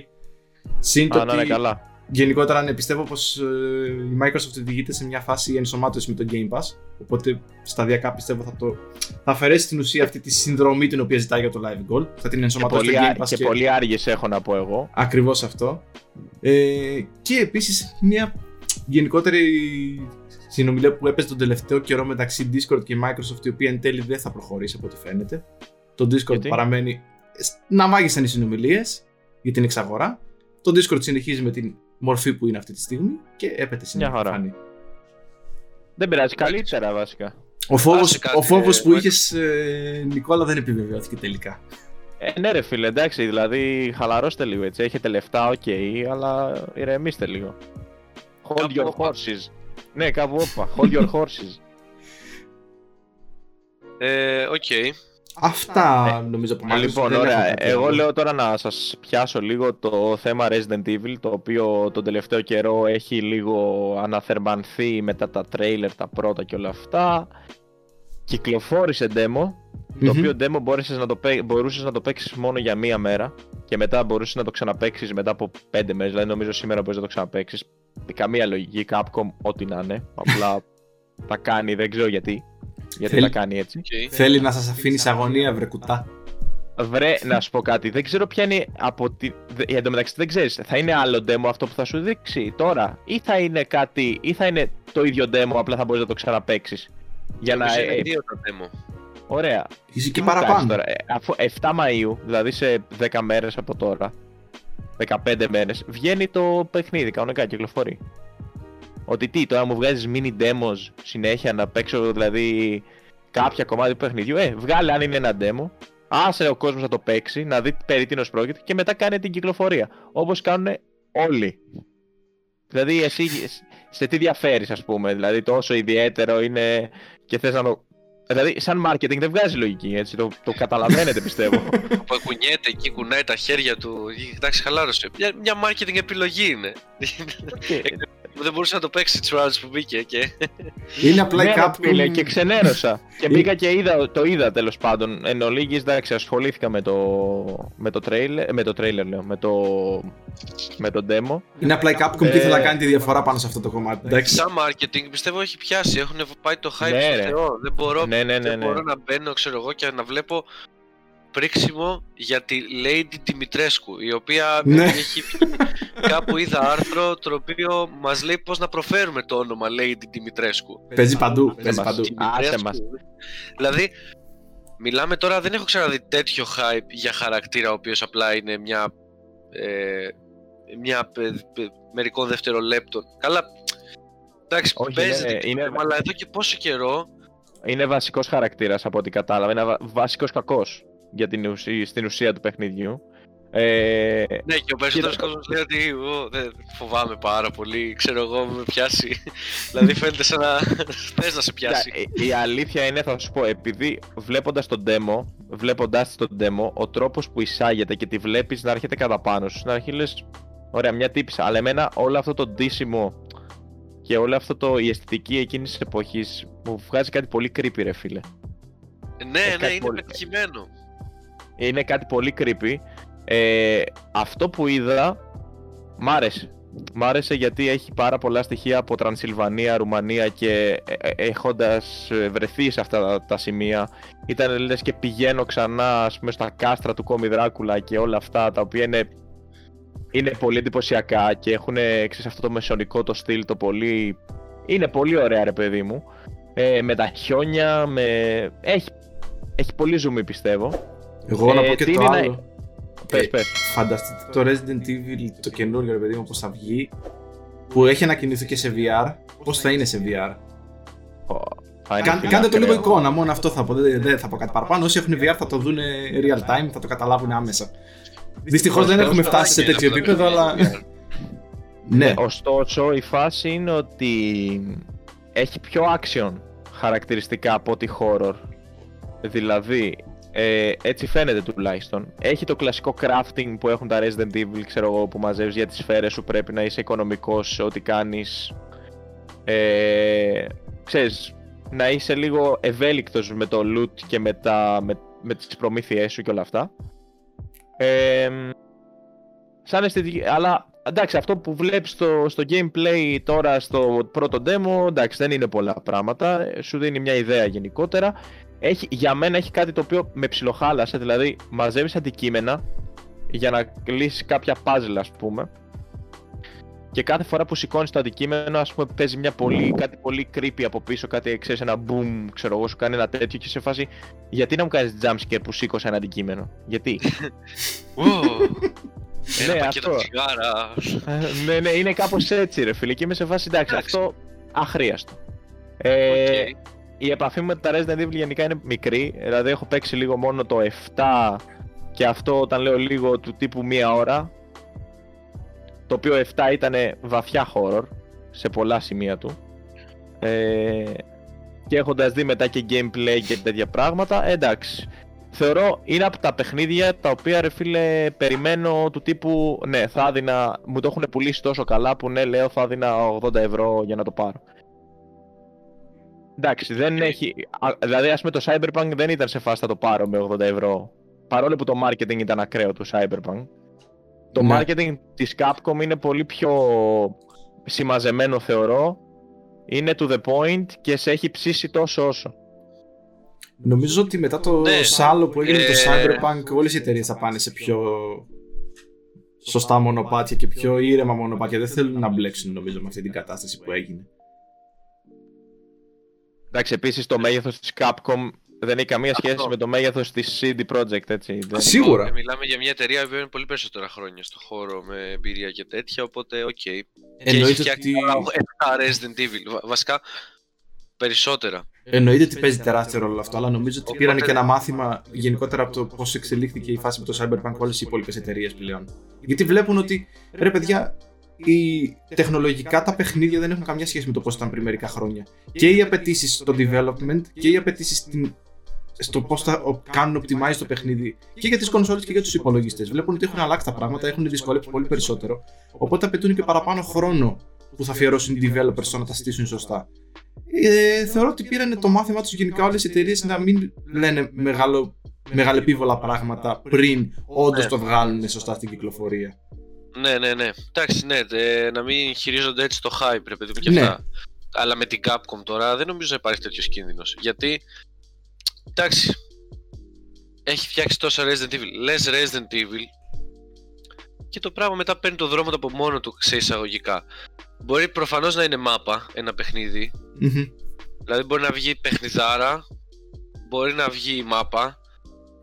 Συν το Α, να είναι ότι καλά. Γενικότερα, ναι, πιστεύω πως ε, η Microsoft οδηγείται σε μια φάση ενσωμάτωσης με το Game Pass. Οπότε σταδιακά πιστεύω θα, το, θα αφαιρέσει στην ουσία αυτή τη συνδρομή την οποία ζητάει για το Live Gold. Θα την Και ενσωματώσει πολύ, στο α- Game Pass και και, πολύ άργες έχω να πω εγώ. ακριβώς αυτό. Ε, και επίσης μια γενικότερη συνομιλία που έπαιζε τον τελευταίο καιρό μεταξύ Discord και Microsoft η οποία εν τέλει δεν θα προχωρήσει από ό,τι φαίνεται. Το Discord Γιατί; παραμένει να μάγισαν οι συνομιλίες για την εξαγορά. Το Discord συνεχίζει με την μορφή που είναι αυτή τη στιγμή και έπεται συνέχεια. χαρά. φανεί. Δεν πειράζει, καλύτερα βασικά. Ο φόβος, Άσε κάτι, ο φόβος ε, που Microsoft. είχες ε, Νικόλα δεν επιβεβαιώθηκε τελικά. Ε, ναι, ρε φίλε, εντάξει, δηλαδή χαλαρώστε λίγο έτσι. Έχετε λεφτά, οκ, αλλά ηρεμήστε λίγο. Hold Κάπου your όπα. horses. Ναι, κάπου όπα. Hold your horses. ε, οκ. Αυτά νομίζω από Ε, μάλλον. λοιπόν, ωραία. Εγώ λέω τώρα να σας πιάσω λίγο το θέμα Resident Evil, το οποίο τον τελευταίο καιρό έχει λίγο αναθερμανθεί μετά τα τρέιλερ, τα πρώτα και όλα αυτά. Κυκλοφόρησε demo, το οποίο demo μπορούσες να, το, παί- μπορούσες να το παίξεις μόνο για μία μέρα και μετά μπορούσες να το ξαναπαίξεις μετά από πέντε μέρες, δηλαδή νομίζω σήμερα μπορείς να το ξαναπαίξεις. Καμία λογική, Capcom, ό,τι να είναι, απλά τα κάνει, δεν ξέρω γιατί. Γιατί Θέλει- τα κάνει έτσι. οκ. Θέλει να σας αφήνει σε αγωνία βρε κουτά. Βρε, να σου πω κάτι. Δεν ξέρω ποια είναι από τη. δε- Εν τω μεταξύ δεν ξέρεις. Θα είναι άλλο demo αυτό που θα σου δείξει τώρα, ή θα είναι κάτι. ή θα είναι το ίδιο demo, απλά θα μπορείς να το ξαναπαίξεις. Για να. Νομίζω είναι ε, δύο τα demo. ωραία. Ίσως και Τι μου κάνεις παραπάνω. Τώρα, ε, αφού 7 Μαΐου, δηλαδή σε 10 μέρες από τώρα, 15 μέρες, βγαίνει το παιχνίδι, κανονικά κυκλοφορεί. Ότι τι, τώρα μου βγάζεις mini demos συνέχεια να παίξω δηλαδή κάποια κομμάτι του παιχνιδιού, ε, βγάλε αν είναι ένα demo, άσε ο κόσμος να το παίξει, να δει περί τίνος πρόκειται και μετά κάνε την κυκλοφορία. Όπως κάνουν όλοι. Δηλαδή εσύ σε τι διαφέρεις ας πούμε, δηλαδή τόσο ιδιαίτερο είναι και θες να το Δηλαδή, σαν marketing δεν βγάζει λογική, έτσι, το, το καταλαβαίνετε πιστεύω. Που κουνιέται εκεί, κουνάει τα χέρια του. Εντάξει, χαλάρωσε. Μια, μια marketing επιλογή είναι. δεν μπορούσε να το παίξει τι ώρε που μπήκε και. Είναι απλά η Ναι, ρε Capcom. φίλε, και ξενέρωσα. και μπήκα και είδα, το είδα τέλος πάντων. Εν ολίγης, εντάξει, ασχολήθηκα με το, με το trailer, με το trailer λέω, με το, με το demo. Είναι απλά η Capcom και Ε, ήθελα να κάνει τη διαφορά πάνω σε αυτό το κομμάτι. Εντάξει. Σαν marketing πιστεύω έχει πιάσει. Έχουν πάει το hype Ναι, στο ρε. Θεό. Δεν μπορώ, Ναι, ναι, ναι, δεν ναι. μπορώ να μπαίνω, ξέρω εγώ, και να βλέπω πρίξιμο για τη Lady Δημητρέσκου, η οποία Ναι. έχει βγει- κάπου είδα άρθρο το οποίο μας λέει πώς να προφέρουμε το όνομα Lady Δημητρέσκου. Παίζει παντού. Παίζει μας. παντού. Άσε Δημητρέσκου. μας. Δηλαδή, μιλάμε τώρα, δεν έχω ξαναδεί τέτοιο hype για χαρακτήρα ο οποίος απλά είναι μια, ε, μια πε- πε- μερικών δευτερολέπτων. Καλά, εντάξει, Όχι, παίζεται, είναι- και είναι- το, αλλά εδώ και πόσο καιρό Είναι βασικός χαρακτήρας από ό,τι κατάλαβα. Είναι βα- βασικός κακός για την ουσία, στην ουσία του παιχνιδιού. Ε, Ναι, και ο περισσότερος Κοίτα, κόσμος λέει ότι «Ω, δεν φοβάμαι πάρα πολύ. Ξέρω εγώ, με πιάσει. δηλαδή φαίνεται σαν να θες να σε πιάσει. κοίτα, η- η αλήθεια είναι, θα σου πω, επειδή βλέποντας τον demo, βλέποντας τον demo, ο τρόπος που εισάγεται και τη βλέπεις να έρχεται κατά πάνω σου, στην αρχή λες, ωραία, μια τύπησα. Αλλά εμένα όλο αυτό το ντύσιμο και όλο αυτό το, η αισθητική εκείνης της εποχής μου βγάζει κάτι πολύ creepy ρε φίλε. ναι, έχει ναι, κάτι είναι πολύ- πετυχημένο. Είναι κάτι πολύ creepy. Ε, αυτό που είδα μ' άρεσε. Μ' άρεσε γιατί έχει πάρα πολλά στοιχεία από Τρανσιλβανία, Ρουμανία και ε, ε, έχοντας ε, βρεθεί σε αυτά τα, τα σημεία ήταν λες και πηγαίνω ξανά ας πούμε, στα κάστρα του Κόμι Δράκουλα και όλα αυτά τα οποία είναι, είναι πολύ εντυπωσιακά και έχουν ξέρεις, αυτό το μεσονικό το στυλ το πολύ... Είναι πολύ ωραία ρε παιδί μου. Ε, με τα χιόνια, με... Έχει, έχει πολύ ζουμί πιστεύω. Εγώ να Ε, πω και τι το είναι να- άλλο. Πες, Ε, πες. Φανταστείτε το Resident Evil το καινούριο ρε παιδί μου πώς θα βγει που έχει ανακοινωθεί και σε VR πώς θα είναι σε VR Θα είναι Κάν- φίλε Κάντε το λίγο ακραίο. εικόνα, μόνο αυτό θα πω, δεν, δεν θα πω κάτι παραπάνω όσοι έχουν VR θα το δουν real time, θα το καταλάβουν άμεσα Δυστυχώς δεν έχουμε φτάσει σε τέτοιο επίπεδο αλλά ναι, Ωστόσο, η φάση είναι ότι έχει πιο action χαρακτηριστικά από ότι horror. Δηλαδή, ε, έτσι φαίνεται τουλάχιστον. Έχει το κλασικό crafting που έχουν τα Resident Evil, ξέρω εγώ, που μαζεύεις για τις σφαίρες σου, πρέπει να είσαι οικονομικός σε ό,τι κάνεις. Ε, ξέρεις, να είσαι λίγο ευέλικτος με το loot και με, τα, με, με τις προμήθειές σου και όλα αυτά. Ε, σαν αισθητική, αλλά εντάξει αυτό που βλέπεις στο, στο gameplay τώρα στο πρώτο demo, εντάξει δεν είναι πολλά πράγματα, ε, σου δίνει μια ιδέα γενικότερα. Έχει, για μένα έχει κάτι το οποίο με ψιλοχάλασε, δηλαδή μαζεύεις αντικείμενα για να λύσεις κάποια puzzle ας πούμε και κάθε φορά που σηκώνεις το αντικείμενο ας πούμε παίζει μια πολύ, κάτι πολύ creepy από πίσω, κάτι ξέρεις ένα boom ξέρω εγώ σου κάνει ένα τέτοιο και σε φάση γιατί να μου κάνεις jumpscare που σήκωσα ένα αντικείμενο, γιατί; Ω, Ναι, Ένα πακέτο αυτό. τσιγάρα. Ε, ναι, ναι, είναι κάπως έτσι, ρε φίλε. Και είμαι σε φάση εντάξει, Εντάξει. αυτό αχρείαστο. Ε, Οκ. Η επαφή μου με τα Resident Evil γενικά είναι μικρή. Δηλαδή, έχω παίξει λίγο μόνο το 7 και αυτό όταν λέω λίγο του τύπου μία ώρα. Το οποίο 7 ήταν βαθιά horror σε πολλά σημεία του. Ε, και έχοντας δει μετά και gameplay και τέτοια πράγματα, ε, εντάξει. Θεωρώ είναι από τα παιχνίδια τα οποία ρε φίλε περιμένω του τύπου ναι θα έδινα, μου το έχουν πουλήσει τόσο καλά που ναι λέω θα έδινα 80 ευρώ για να το πάρω. Εντάξει δεν Οκ. έχει, α, δηλαδή ας πούμε το Cyberpunk δεν ήταν σε φάση θα το πάρω με 80 ευρώ παρόλο που το marketing ήταν ακραίο του Cyberpunk. Το Ναι. marketing της Capcom είναι πολύ πιο συμμαζεμένο θεωρώ, είναι to the point και σε έχει ψήσει τόσο όσο. Νομίζω ότι μετά το Ναι. σάλο που έγινε το Ε, Cyberpunk, όλες οι εταιρείες θα πάνε σε πιο σωστά μονοπάτια και πιο ήρεμα μονοπάτια. Δεν θέλουν να μπλέξουν, νομίζω, με αυτή την κατάσταση που έγινε. Εντάξει, επίσης το μέγεθος της Capcom δεν έχει καμία σχέση Αυτό. με το μέγεθος της CD Projekt, έτσι. Δεν... Σίγουρα. Ε, Μιλάμε για μια εταιρεία που είναι πολύ περισσότερα χρόνια στο χώρο με εμπειρία και τέτοια, οπότε οκ. Και έχει Εννοείται φτιάξει ότι, τώρα ένα Resident Evil. Βα- Βασικά περισσότερα. εννοείται ότι παίζει τεράστιο ρόλο αυτό, αλλά νομίζω ότι πήραν και ένα μάθημα γενικότερα από το πώς εξελίχθηκε η φάση με το Cyberpunk όλες οι υπόλοιπες εταιρείες πλέον. Γιατί βλέπουν ότι, ρε παιδιά, οι τεχνολογικά τα παιχνίδια δεν έχουν καμιά σχέση με το πώς ήταν πριν μερικά χρόνια. Και οι απαιτήσεις στο development και οι απαιτήσεις στην στο πώς θα ο- κάνουν optimize το παιχνίδι και για τις κονσόλε και για τους υπολογιστές. Βλέπουν ότι έχουν αλλάξει τα πράγματα, έχουν δυσκολέψει πολύ περισσότερο. Οπότε απαιτούν και παραπάνω χρόνο που θα αφιερώσουν οι developers στο να τα στήσουν σωστά. Ε, θεωρώ ότι πήραν το μάθημά τους γενικά όλες οι εταιρείες να μην λένε μεγάλο, μεγαλεπίβολα πράγματα πριν όντως Ναι. το βγάλουν σωστά στην κυκλοφορία. Ναι, ναι, ναι. Εντάξει, ναι, ε, να μην χειρίζονται έτσι το hype, ρε παιδί μου και Ναι. αυτά. Αλλά με την Capcom τώρα δεν νομίζω να υπάρχει τέτοιος κίνδυνος. Γιατί, εντάξει, έχει φτιάξει τόσα Resident Evil. Λες Resident Evil και το πράγμα μετά παίρνει το δρόμο του από μόνο του σε εισαγωγικά. Μπορεί προφανώς να είναι μάπα ένα παιχνίδι. Μμμ. Δηλαδή μπορεί να βγει παιχνιδάρα, μπορεί να βγει η μάπα,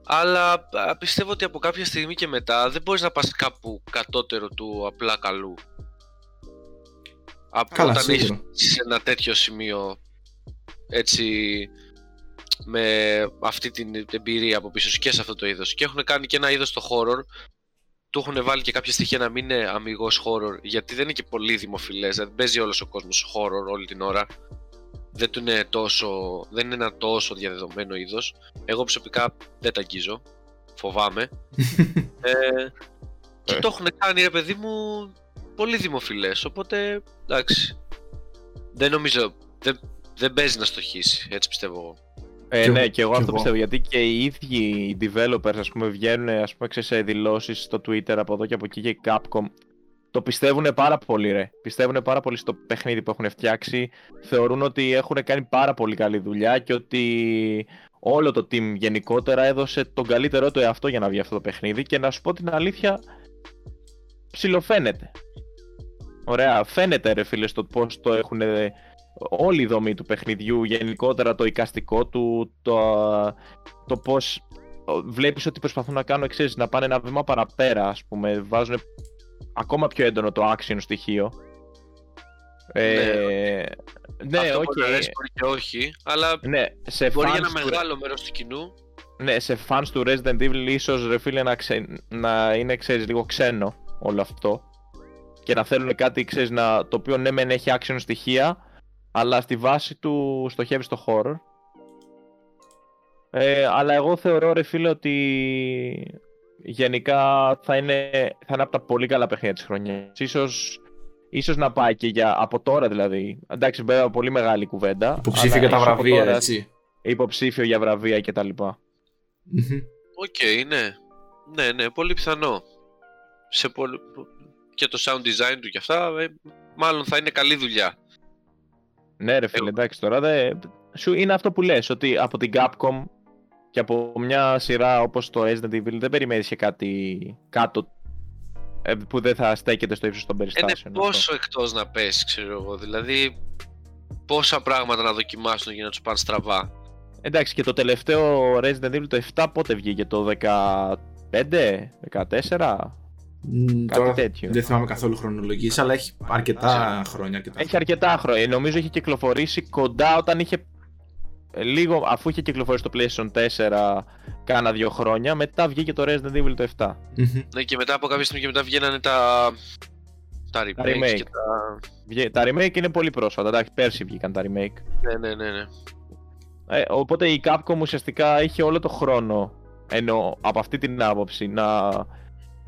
αλλά α, πιστεύω ότι από κάποια στιγμή και μετά δεν μπορείς να πας κάπου κατώτερο του απλά καλού. Από Καλά, όταν έχεις σίγουρα. σε ένα τέτοιο σημείο έτσι με αυτή την εμπειρία από πίσω σου και σε αυτό το είδος και έχουν κάνει και ένα είδος στο horror του έχουν βάλει και κάποια στοιχεία να μην είναι αμυγός horror γιατί δεν είναι και πολύ δημοφιλές δηλαδή παίζει όλος ο κόσμος horror όλη την ώρα δεν, του είναι τόσο, δεν είναι ένα τόσο διαδεδομένο είδος εγώ προσωπικά δεν τα αγγίζω φοβάμαι ε, και Ε. το έχουν κάνει ρε παιδί μου πολύ δημοφιλές οπότε εντάξει δεν νομίζω δεν, δεν παίζει να στοχίσει έτσι πιστεύω εγώ Ε, Κι ναι, εγώ- και εγώ κι αυτό εγώ. πιστεύω. Γιατί και οι ίδιοι οι developers, ας πούμε, βγαίνουν ας πούμε, ξέρεις, σε δηλώσεις στο Twitter από εδώ και από εκεί και η Capcom. Το πιστεύουν πάρα πολύ, ρε. Πιστεύουν πάρα πολύ στο παιχνίδι που έχουν φτιάξει. Θεωρούν ότι έχουν κάνει πάρα πολύ καλή δουλειά και ότι όλο το team γενικότερα έδωσε τον καλύτερό του εαυτό για να βγει αυτό το παιχνίδι. Και να σου πω την αλήθεια, ψιλοφαίνεται. Ωραία, φαίνεται ρε φίλε στο πώς το έχουν όλη η δομή του παιχνιδιού, γενικότερα το εικαστικό του, το, το πώς βλέπεις ότι προσπαθούν να κάνουν εξής, να πάνε ένα βήμα παραπέρα, ας πούμε, βάζουν ακόμα πιο έντονο το action στοιχείο. Ε, ναι, Αυτό οκ. μπορεί να αρέσει, μπορεί και όχι αλλά Ναι, σε μπορεί για fans ένα του- μεγάλο μέρος του κοινού ναι, σε fans του Resident Evil ίσως ρε φίλε να, ξε... να είναι ξέρεις λίγο ξένο όλο αυτό και να θέλουν κάτι ξέρεις να... το οποίο ναι μεν έχει action στοιχεία αλλά στη βάση του στοχεύεις στο horror ε, αλλά εγώ θεωρώ ρε φίλε ότι γενικά θα είναι, θα είναι από τα πολύ καλά παιχνίδια της χρονιάς ίσως, ίσως να πάει και για από τώρα δηλαδή εντάξει βέβαια πολύ μεγάλη κουβέντα Υποψήφιο αλλά για τα ίσως από βραβεία, τώρα έτσι. υποψήφιο για βραβεία κτλ. Μμμ. Οκ, ναι. Ναι, ναι, πολύ πιθανό. Σε πολύ... Και το sound design του και αυτά, ε, μάλλον θα είναι καλή δουλειά. Ναι, ρε φίλε, Εγώ- εντάξει τώρα. Δε... Σου είναι αυτό που λες, ότι από την Capcom και από μια σειρά όπως το Resident Evil δεν περιμένεις και κάτι κάτω ε, που δεν θα στέκεται στο ύψος των Είναι περιστάσεων. αυτό. πόσο εκτός να πέσει, ξέρω εγώ. Δηλαδή, πόσα πράγματα να δοκιμάσουν για να τους πάνε στραβά. Εντάξει, και το τελευταίο Resident Evil το 7 πότε βγήκε, το 15, 14, Μ, κάτι Τώρα τέτοιο. δεν θυμάμαι καθόλου χρονολογίες, αλλά έχει αρκετά χρόνια. Αρκετά. Έχει αρκετά χρόνια. Ε, Νομίζω είχε κυκλοφορήσει κοντά όταν είχε. Ε, Λίγο αφού είχε κυκλοφορήσει το PlayStation 4 κάνα δύο χρόνια, μετά βγήκε το Resident Evil το 7. Μμμ. Ναι, και μετά από κάποια στιγμή και μετά βγαίνανε τα. Τα remakes, remake. και τα. Βγε- Τα remake είναι πολύ πρόσφατα, εντάξει, πέρσι βγήκαν τα remake. Ναι, ναι, ναι. ναι. Ε, οπότε η Capcom ουσιαστικά είχε όλο το χρόνο, ενώ από αυτή την άποψη, να,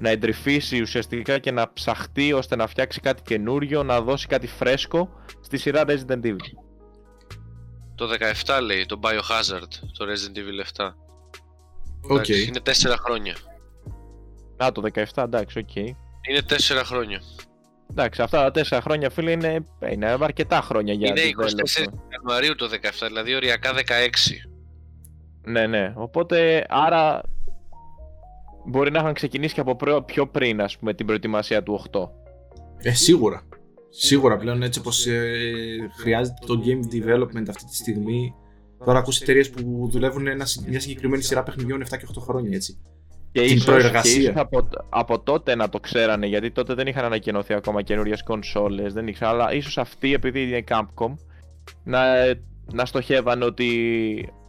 να εντρυφήσει ουσιαστικά και να ψαχτεί ώστε να φτιάξει κάτι καινούριο, να δώσει κάτι φρέσκο στη σειρά Resident Evil. Το 17 λέει, το Biohazard, το Resident Evil 7. Οκ. Εντάξει, Είναι 4 χρόνια. Α, το 17, εντάξει, οκ. Είναι 4 χρόνια. Εντάξει, αυτά τα 4 χρόνια, φίλε, είναι, είναι αρκετά χρόνια για είναι 24 developer. Ιανουαρίου το 17, δηλαδή οριακά 16. Ναι, ναι. Οπότε, άρα μπορεί να είχαν ξεκινήσει και από πρό- πιο πριν, ας πούμε, την προετοιμασία του 8. Ε, σίγουρα. Σίγουρα πλέον έτσι όπως ε, χρειάζεται το game development αυτή τη στιγμή. Τώρα ακούς εταιρείες που δουλεύουν ένα, μια συγκεκριμένη σειρά παιχνιδιών 7 και 8 χρόνια έτσι. Και Την ίσως, προεργασία. και ίσως από, από τότε να το ξέρανε, γιατί τότε δεν είχαν ανακοινωθεί ακόμα καινούριες κονσόλες, δεν ήξερα, αλλά ίσως αυτοί, επειδή είναι Capcom, να, να στοχεύαν ότι,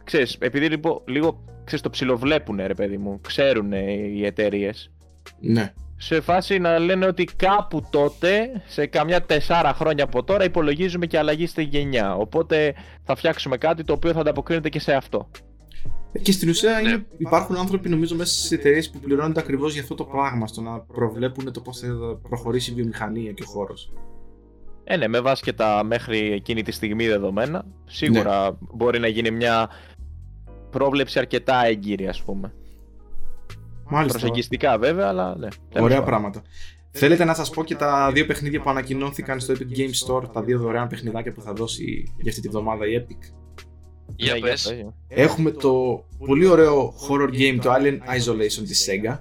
ξέρεις, επειδή λίγο, λίγο ξέρεις, το ψιλοβλέπουνε ρε παιδί μου, ξέρουν οι εταιρείες. Ναι. Σε φάση να λένε ότι κάπου τότε, σε καμιά τεσσάρα χρόνια από τώρα, υπολογίζουμε και αλλαγή στη γενιά. Οπότε θα φτιάξουμε κάτι το οποίο θα ανταποκρίνεται και σε αυτό. Και στην ουσία Ναι. είναι, υπάρχουν άνθρωποι νομίζω μέσα στις εταιρείες που πληρώνονται ακριβώς για αυτό το πράγμα, στο να προβλέπουν το πώς θα προχωρήσει η βιομηχανία και ο χώρος. Ε, ναι, με βάση και τα μέχρι εκείνη τη στιγμή δεδομένα, σίγουρα μπορεί να γίνει μια πρόβλεψη αρκετά έγκυρη, ας πούμε. Μάλιστα. Προσεγγιστικά βέβαια, αλλά ναι. τέλος Ωραία πάντων. πράγματα. Θέλετε να σας πω και τα δύο παιχνίδια που ανακοινώθηκαν στο Epic Game Store, τα δύο δωρεάν παιχνιδάκια που θα δώσει για αυτή τη βδομάδα η Epic; Για Ναι, πες. πες. Έχουμε το πολύ ωραίο horror game, το Alien Isolation της Sega.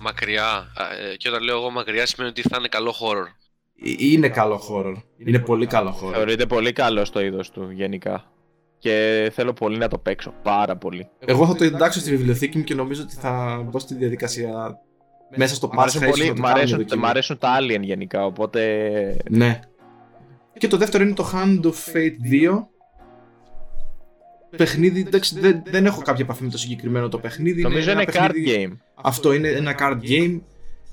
Μακριά. Α, ε, Και όταν λέω εγώ μακριά σημαίνει ότι θα είναι καλό horror. Ε, Είναι καλό horror. Είναι πολύ καλό horror. Θεωρείται πολύ καλό στο είδος του γενικά. Και θέλω πολύ να το παίξω, πάρα πολύ. Εγώ θα το εντάξω στη βιβλιοθήκη μου και νομίζω ότι θα μπω στη διαδικασία μέσα στο Μ' αρέσουν, Pass Race πολύ, να το μ' κάνω αρέσουν, δοκιμή. μ' αρέσουν τα Alien γενικά, οπότε Ναι. Και το δεύτερο είναι το Hand of Fate 2. Παιχνίδι, εντάξει, δεν, δεν έχω κάποια επαφή με το συγκεκριμένο το παιχνίδι. νομίζω ένα είναι card παιχνίδι- game. Αυτό είναι ένα card game.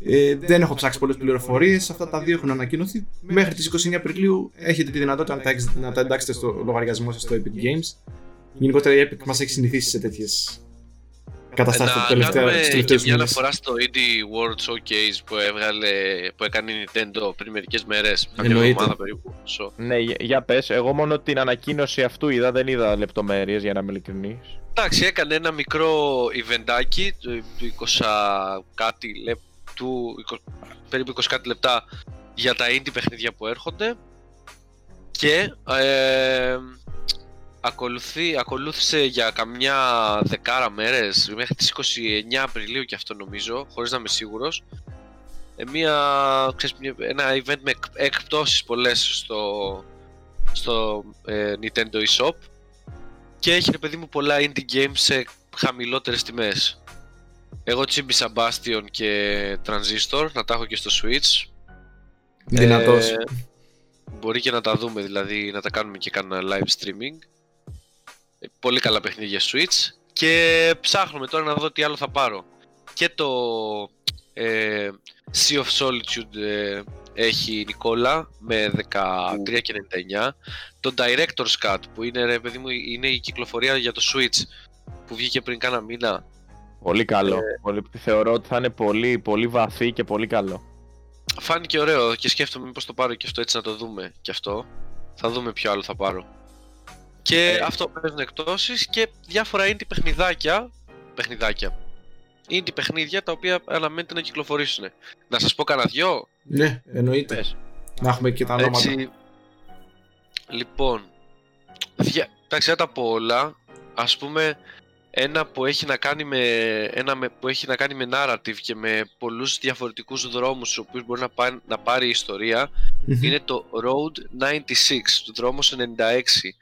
Ε, δεν έχω ψάξει πολλές πληροφορίες. Αυτά τα δύο έχουν ανακοινωθεί. Μέχρι τις 29 Απριλίου έχετε τη δυνατότητα να τα, έχεις- να τα εντάξετε στο λογαριασμό σας στο Epic Games. Γενικότερα η Epic μας έχει συνηθίσει σε τέτοιες καταστάσεις να τα τελευταία, κάνουμε τους και τελευταίους μια μήνες. αναφορά στο Indie World Showcase που, έβγαλε, που έκανε η Nintendo πριν μερικές μέρες, μια Εννοείται. εβδομάδα περίπου. So, Ναι, για, για πες, εγώ μόνο την ανακοίνωση αυτού είδα, δεν είδα λεπτομέρειες για να είμαι ειλικρινής. Εντάξει, έκανε ένα μικρό eventάκι του του 20 κάτι λεπτού, περίπου 20 κάτι λεπτά για τα indie παιχνίδια που έρχονται και ε, ακολουθεί, ακολούθησε για καμιά δεκάρα μέρες μέχρι τις 29 Απριλίου και αυτό νομίζω, χωρίς να είμαι σίγουρος ε, μια, ξέρεις, μια- ένα event με εκ- εκπτώσεις πολλές στο, στο ε, Nintendo eShop και έχει ρε παιδί μου πολλά indie games σε χαμηλότερες τιμές. Εγώ τσίμπησα Bastion και Transistor, να τα έχω και στο Switch. Δυνατός. Ε, μπορεί και να τα δούμε, δηλαδή να τα κάνουμε και κάνα live streaming. Ε, Πολύ καλά παιχνίδια Switch. Και ψάχνουμε τώρα να δω τι άλλο θα πάρω. Και το ε, Sea of Solitude ε, έχει η Νικόλα με 13 και 99. Το Director's Cut που είναι, ρε παιδί μου, είναι η κυκλοφορία για το Switch που βγήκε πριν κάνα μήνα. Πολύ καλό. Πολύ, θεωρώ ότι θα είναι πολύ, πολύ βαθύ και πολύ καλό. Φάνηκε ωραίο και σκέφτομαι μήπως το πάρω και αυτό έτσι να το δούμε και αυτό. Θα δούμε ποιο άλλο θα πάρω. Και Ε, αυτό παίζουν εκτόσεις και διάφορα indie παιχνιδάκια. Παιχνιδάκια. Indie παιχνίδια τα οποία αναμένεται να κυκλοφορήσουν. Να σας πω κανένα δυο; Ναι, εννοείται. Πες. Να έχουμε και τα ονόματα. Έτσι. Λοιπόν. Δια... Εντάξει, θα τα πω όλα. Ας πούμε, ένα που έχει να κάνει με, ένα με- που έχει να κάνει με narrative και με πολλούς διαφορετικούς δρόμους στους οποίους μπορεί να, πά- να πάρει η ιστορία Μμμ. είναι το Road 96, το δρόμος 96.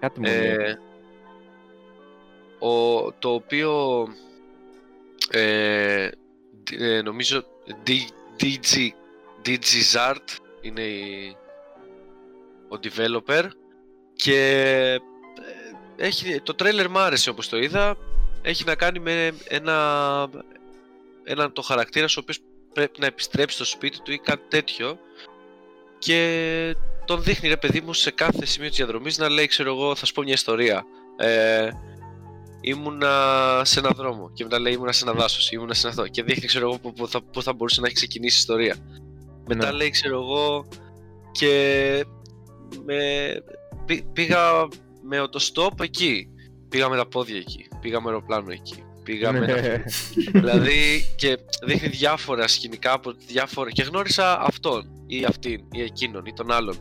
Κάτι μου λέει. Ε, ο, το οποίο ε, δ- ε, νομίζω D- DG, DG Zart είναι η, ο developer και ε, έχει, το trailer μου άρεσε όπως το είδα. Έχει να κάνει με ένα, ένα το χαρακτήρας ο οποίος πρέπει να επιστρέψει στο σπίτι του ή κάτι τέτοιο. Και τον δείχνει ρε παιδί μου σε κάθε σημείο της διαδρομής να λέει ξέρω εγώ θα σου πω μια ιστορία. Ε, ήμουνα σε ένα δρόμο και μετά λέει ήμουνα σε ένα δάσος ήμουνα σε ένα αυτό και δείχνει ξέρω εγώ που, που θα, που θα μπορούσε να έχει ξεκινήσει η ιστορία. Μετά Ναι. λέει ξέρω εγώ και με, πή- πήγα με οτοστόπ εκεί πήγα με τα πόδια εκεί πήγα με αεροπλάνο εκεί πήγα με ένα Ναι. δηλαδή και δείχνει διάφορα σκηνικά από διάφορα και γνώρισα αυτόν ή αυτήν ή εκείνον ή τον άλλον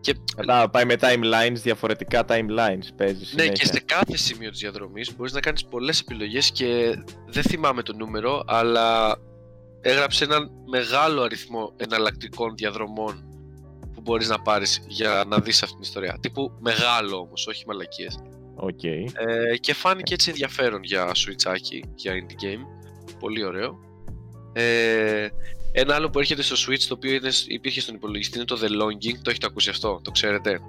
Και... Μετά πάει με timelines, διαφορετικά timelines παίζει. Ναι, και σε κάθε σημείο της διαδρομής μπορείς να κάνεις πολλές επιλογές και δεν θυμάμαι το νούμερο, αλλά έγραψε έναν μεγάλο αριθμό εναλλακτικών διαδρομών που μπορείς να πάρεις για να δεις αυτήν την ιστορία. Τύπου μεγάλο όμως, όχι μαλακίες. Okay. Ε, και φάνηκε έτσι ενδιαφέρον για Switchάκι, για indie game. Πολύ ωραίο. Ε, ένα άλλο που έρχεται στο Switch, το οποίο είναι, υπήρχε στον υπολογιστή, είναι το The Longing. Το έχετε ακούσει αυτό, το ξέρετε;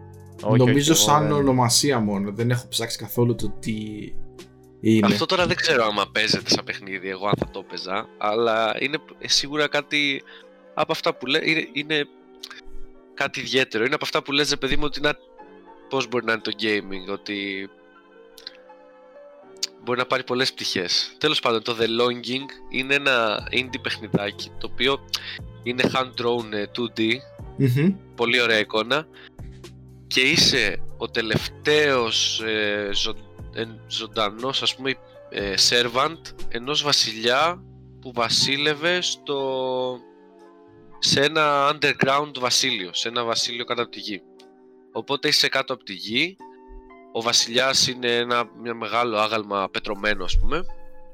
Όχι, Νομίζω όχι, σαν ονομασία μόνο. Δεν έχω ψάξει καθόλου το τι είναι. Αυτό τώρα δεν ξέρω άμα παίζεται σαν παιχνίδι, εγώ αν θα το παίζα. Αλλά είναι σίγουρα κάτι από αυτά που λέει. Είναι, είναι κάτι ιδιαίτερο. Είναι από αυτά που λες, παιδί μου, ότι να, πώς μπορεί να είναι το gaming, ότι μπορεί να πάρει πολλές πτυχές. Τέλος πάντων, το The Longing είναι ένα indie παιχνιδάκι, το οποίο είναι hand-drawn 2D, mm πολύ ωραία εικόνα, και είσαι ο τελευταίος ε, ζω, ε, ζωντανός, ας πούμε, ε, servant ενός βασιλιά που βασίλευε στο σε ένα underground βασίλειο, σε ένα βασίλειο κάτω από τη γη. Οπότε είσαι κάτω από τη γη, ο βασιλιάς είναι ένα μια μεγάλο άγαλμα πετρωμένο ας πούμε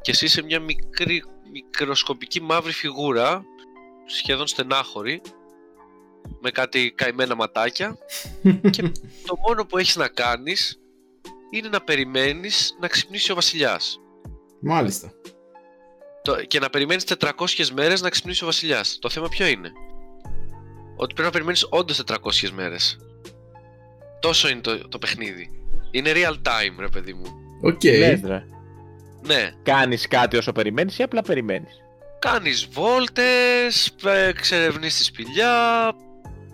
και εσύ είσαι μια μικρή, μικροσκοπική μαύρη φιγούρα, σχεδόν στενάχωρη, με κάτι καημένα ματάκια και το μόνο που έχεις να κάνεις είναι να περιμένεις να ξυπνήσει ο βασιλιάς. Μάλιστα το, και να περιμένεις 400 μέρες να ξυπνήσει ο Βασιλιάς. Το θέμα ποιο είναι; Ότι πρέπει να περιμένεις όντως 400 μέρες. Τόσο είναι το, το παιχνίδι. Είναι real time, ρε παιδί μου. OK. Okay. ρε. Ναι. Κάνεις κάτι όσο περιμένεις ή απλά περιμένεις; Κάνεις βόλτες, εξερευνεί τη σπηλιά,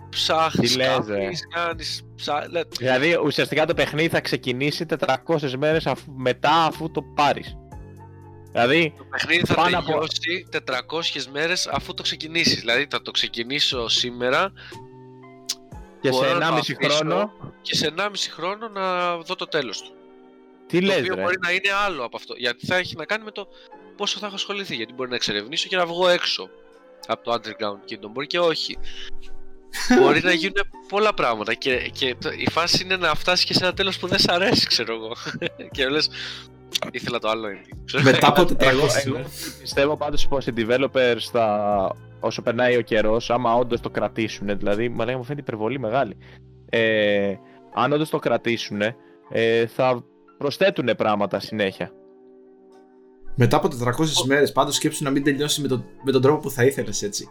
ψάχνεις κάτι, κάνεις. Ψά... Δηλαδή ουσιαστικά το παιχνίδι θα ξεκινήσει 400 μέρες μετά αφού το πάρεις. Δηλαδή, το παιχνίδι θα τελειώσει από... 400 μέρες αφού το ξεκινήσεις. Δηλαδή θα το ξεκινήσω σήμερα και σε 1,5 χρόνο και σε 1,5 χρόνο να δω το τέλος του. Τι το λες, οποίο ρε; μπορεί να είναι άλλο από αυτό. Γιατί θα έχει να κάνει με το πόσο θα έχω ασχοληθεί. Γιατί μπορεί να εξερευνήσω και να βγω έξω από το Underground Kingdom. Μπορεί και όχι. μπορεί να γίνουν πολλά πράγματα και, και η φάση είναι να φτάσεις και σε ένα τέλος που δεν σ' αρέσει, ξέρω εγώ. και λες, Ήθελα το άλλο indie. Μετά από 400 εγώ, εγώ πιστεύω πάντως πως οι developers θα, όσο περνάει ο καιρός, άμα όντως το κρατήσουν, δηλαδή μα μου φαίνεται υπερβολή μεγάλη. Ε, αν όντως το κρατήσουν, ε, θα προσθέτουν πράγματα συνέχεια. Μετά από 400 μέρες, πάντως σκέψου να μην τελειώσει με, το, με τον τρόπο που θα ήθελες έτσι.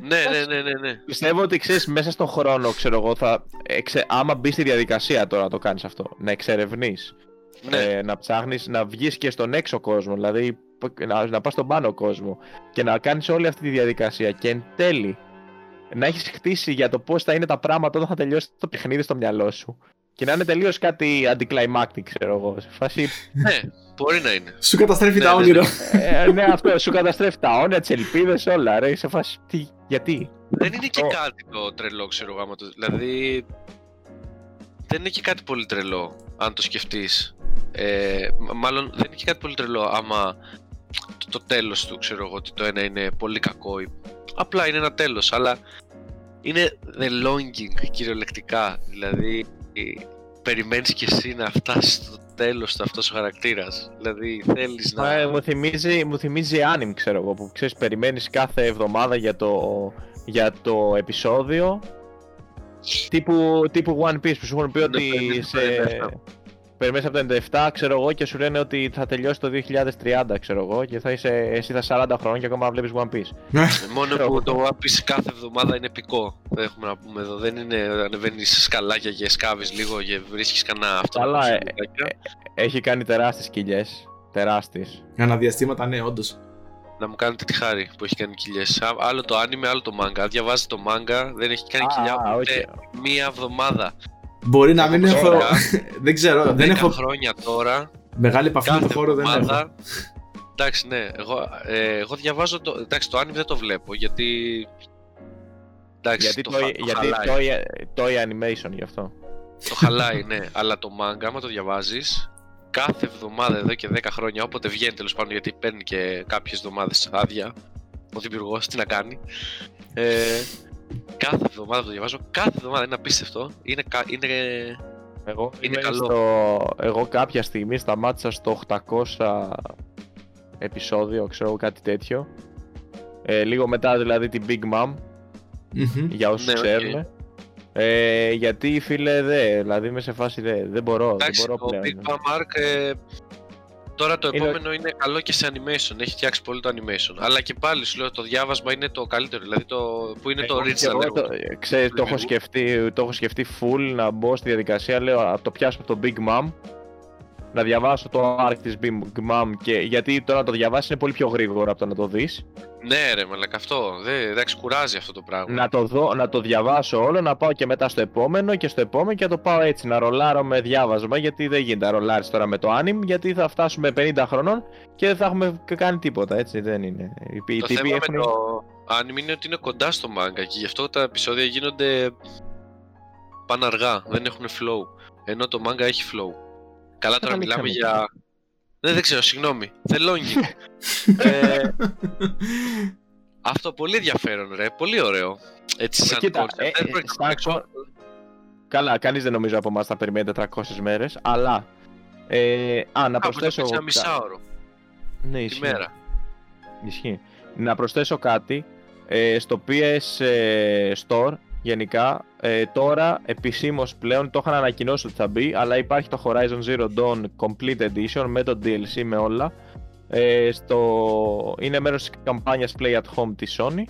ναι, ναι, ναι, ναι, ναι. Πιστεύω ότι ξέρεις μέσα στον χρόνο, ξέρω εγώ, θα, εξε, άμα μπει στη διαδικασία τώρα να το κάνεις αυτό, να εξερευνείς, Ναι. ε, να ψάχνεις να βγεις και στον έξω κόσμο, δηλαδή να, να πας στον πάνω κόσμο και να κάνεις όλη αυτή τη διαδικασία και εν τέλει να έχεις χτίσει για το πώς θα είναι τα πράγματα όταν θα τελειώσει το παιχνίδι στο μυαλό σου και να είναι τελείως κάτι anticlimactic, ξέρω εγώ. Σε φάση. Ναι, μπορεί να είναι. Σου καταστρέφει Ναι, τα ναι, όνειρα. ε, ναι, αυτό σου καταστρέφει τα όνειρα, τις ελπίδες, όλα. Ρε, σε φάση. Τι, γιατί; Δεν είναι και Το- κάτι το τρελό, ξέρω εγώ. άμα το- Δηλαδή. Δεν είναι και κάτι πολύ τρελό, αν το σκεφτείς. Ε, μ- μάλλον δεν είναι και κάτι πολύ τρελό άμα το, το τέλος του, ξέρω εγώ, ότι το ένα είναι πολύ κακό. ή- Απλά είναι ένα τέλος, αλλά είναι the longing κυριολεκτικά. Δηλαδή, ε, περιμένεις κι εσύ να φτάσεις στο τέλος του αυτός ο χαρακτήρας. Δηλαδή, θέλεις να... Ε, μου, θυμίζει, μου θυμίζει anime, ξέρω εγώ, που ξέρεις, περιμένεις κάθε εβδομάδα για το, για το επεισόδιο τύπου, τύπου One Piece που σου έχουν πει ότι Ναι, περιμένεις το σε... 97. Περιμένεις από το 97, ξέρω εγώ, και σου λένε ότι θα τελειώσει το 2030, ξέρω εγώ, και θα είσαι, εσύ θα 40 χρόνια και ακόμα βλέπεις One Piece. Μόνο Ξέρω που εγώ. το One Piece κάθε εβδομάδα είναι επικό. Δεν έχουμε να πούμε εδώ. Δεν είναι ανεβαίνεις σκαλάκια και σκάβεις λίγο και βρίσκεις κανένα αυτό. Καλά, που ε, συμβουλάκια. Έχει κάνει τεράστιες κοιλιές, τεράστιες. Αναδιαστήματα, ναι, όντως. Να μου κάνετε τη χάρη που έχει κάνει κοιλιέ. Άλλο το anime, άλλο το manga. Αν διαβάζεις το manga, δεν έχει κάνει Α, κοιλιά α, ούτε όχι. μία εβδομάδα. Μπορεί να μην έχω. Τώρα, δεν ξέρω, δεν Δέκα έχω χρόνια τώρα. μεγάλη επαφή με Κάθε το χώρο, δεν έχω. εβδομάδα. Εντάξει, ναι. Εγώ, ε, εγώ διαβάζω το. Εντάξει, το anime δεν το βλέπω γιατί. Εντάξει, Γιατί το, το, χα- γιατί χαλάει. το, το animation γι' αυτό. Το χαλάει, ναι. Αλλά το manga, άμα το διαβάζεις, κάθε εβδομάδα εδώ και 10 χρόνια, όποτε βγαίνει τέλος πάντων, γιατί παίρνει και κάποιες εβδομάδες άδεια ο δημιουργός, τι να κάνει. Ε, Κάθε εβδομάδα το διαβάζω. Κάθε εβδομάδα είναι απίστευτο. Είναι, κα- είναι... Εγώ, Είναι είμαι καλό. Στο... Εγώ κάποια στιγμή σταμάτησα στο 800 επεισόδιο, ξέρω εγώ κάτι τέτοιο. Ε, λίγο μετά δηλαδή την Big Mom, Μμμ. για όσους Ναι, οκ. ξέρουν. Ε, γιατί φίλε δε, δηλαδή είμαι σε φάση δε, δεν μπορώ, Εντάξει, δεν το μπορώ πλέον. Big Mom arc ε, τώρα το Είναι- επόμενο είναι καλό και σε animation. Έχει φτιάξει πολύ το animation. Αλλά και πάλι σου λέω το διάβασμα είναι το καλύτερο. Δηλαδή το, που είναι το Εγώ- original. εγώ έργο. το, ε, ξέρεις, το, έχω Λειτουργού. σκεφτεί, το έχω σκεφτεί full να μπω στη διαδικασία, λέω να το πιάσω από το Big Mom, να διαβάσω το arc της Big Mom και γιατί τώρα να το διαβάσεις είναι πολύ πιο γρήγορο από το να το δεις. Ναι, ρε, μαλακα αυτό. Δεν, εντάξει, κουράζει αυτό το πράγμα. Να το, δω, να το διαβάσω όλο, να πάω και μετά στο επόμενο και στο επόμενο και να το πάω έτσι, να ρολάρω με διάβασμα γιατί δεν γίνεται να ρολάρεις τώρα με το anime γιατί θα φτάσουμε 50 χρονών και δεν θα έχουμε και κάνει τίποτα, έτσι δεν είναι. Οι, οι το τύποι θέμα έχουν... με το anime είναι ότι είναι κοντά στο manga και γι' αυτό τα επεισόδια γίνονται πάνε αργά, δεν έχουν flow. Ενώ το manga έχει flow. Καλά τώρα μην μιλάμε κάνουμε. για... Ναι, δεν ξέρω, συγγνώμη. The Longing. ε, αυτό πολύ ενδιαφέρον, ρε. Πολύ ωραίο. Έτσι, σαν Κοίτα, concept. ε, Δεν ε, πρόκειται σαν να παίξω. Καλά, κανείς δεν νομίζω από εμάς θα περιμένει 400 μέρες, αλλά... Ε, α, να Κάπου θα προσθέσω... παίξει ένα κα- μισάωρο Ναι, τη ισχύει. μέρα. Ισχύει. Να προσθέσω κάτι. Ε, στο PS ε, Store γενικά ε, τώρα επισήμως πλέον το είχαν ανακοινώσει ότι θα μπει αλλά υπάρχει το Horizon Zero Dawn Complete Edition με το DLC με όλα. Ε, στο... είναι μέρος της καμπάνιας Play at Home της Sony.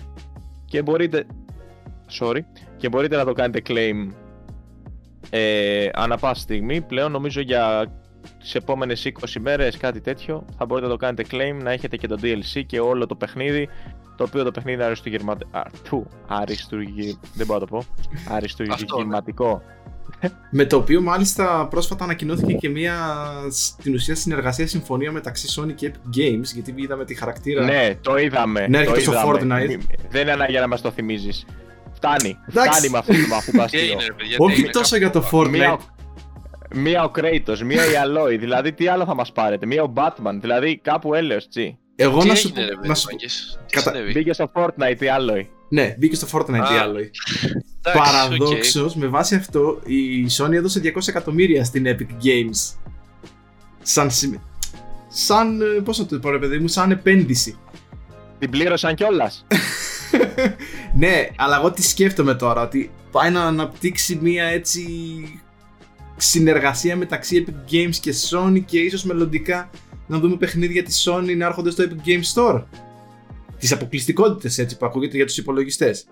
Και μπορείτε sorry και μπορείτε να το κάνετε claim ε, ανά πάση στιγμή. Πλέον νομίζω για τις επόμενες 20 μέρες κάτι τέτοιο θα μπορείτε να το κάνετε claim να έχετε και το DLC και όλο το παιχνίδι το οποίο το παιχνίδι είναι αριστουργηματικό. Α, του, αριστουργη... Δεν μπορώ να το πω. Αριστουργηματικό. Με το οποίο μάλιστα πρόσφατα ανακοινώθηκε και μια στην ουσία συνεργασία συμφωνία μεταξύ Sony και Epic Games γιατί είδαμε τη χαρακτήρα. Ναι, το είδαμε. Ναι, το έρχεται στο είδαμε. Fortnite. Μη- Δεν είναι ανάγκη να μας το θυμίζεις. Φτάνει. Εντάξει. Φτάνει με αυτό το αφού το Τι αστείο. έγινε, ρε παιδιά, τι Όχι έγινε, τόσο κάπου- για το Fortnite. Μία, μία ο Kratos, μία η Aloy. δηλαδή τι άλλο θα μας πάρετε; Μία ο Batman. Δηλαδή κάπου έλεος, τσι. Εγώ Τι να σου, έγινε, ρε πω- παιδί, να σου πω- μάγκες, τι Κατα- συνέβη; Μπήκε στο Fortnite η Aloy. Ναι, μπήκε στο Fortnite Α, τι άλλο. Εντάξει, Παραδόξως, με βάση αυτό, η Sony έδωσε 200 εκατομμύρια στην Epic Games. Σαν. συμ- Σαν. ε, Πώς να το πω, ρε παιδί μου, σαν επένδυση. Την πλήρωσαν κιόλας. ναι, αλλά εγώ τι σκέφτομαι τώρα, ότι πάει να αναπτύξει μία έτσι συνεργασία μεταξύ Epic Games και Sony και ίσως μελλοντικά να δούμε παιχνίδια της Sony να έρχονται στο Epic Games Store. Τις αποκλειστικότητες έτσι που ακούγεται για τους υπολογιστές.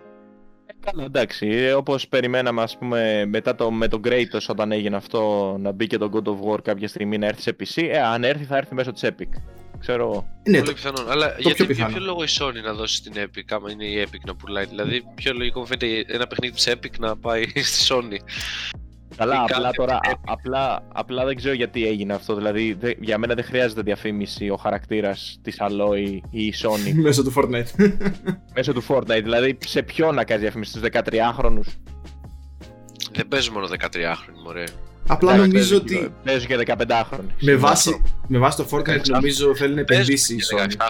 Καλά, εντάξει. Ε, Όπως περιμέναμε, ας πούμε, μετά το, με τον Kratos όταν έγινε αυτό να μπει και το God of War κάποια στιγμή να έρθει σε PC. Ε, αν έρθει, θα έρθει μέσω της Epic. Ξέρω εγώ. Ναι, Πολύ το, πιθανόν. Αλλά πιο γιατί, για πιθανό. ποιο λόγο η Sony να δώσει στην Epic, άμα είναι η Epic να πουλάει; Δηλαδή, πιο λογικό μου φαίνεται ένα παιχνίδι της Epic να πάει στη Sony; Καλά, Ή απλά κάτι τώρα, από την α- απλά, απλά δεν ξέρω γιατί έγινε αυτό. Δηλαδή, δε- για μένα δεν χρειάζεται διαφήμιση ο χαρακτήρας της Aloy ή η Sony μέσω του Fortnite. μέσω του Fortnite. Δηλαδή, σε ποιον να κάνεις διαφήμιση, στους 13χρονου. Δεν παίζουν μόνο 13χρονοι, μωρέ. Απλά νομίζω ότι Παίζουν και 15χρονοι. με βάση, με βάση το Fortnite 16. νομίζω θέλει να επενδύσει η Παίζουν Sony.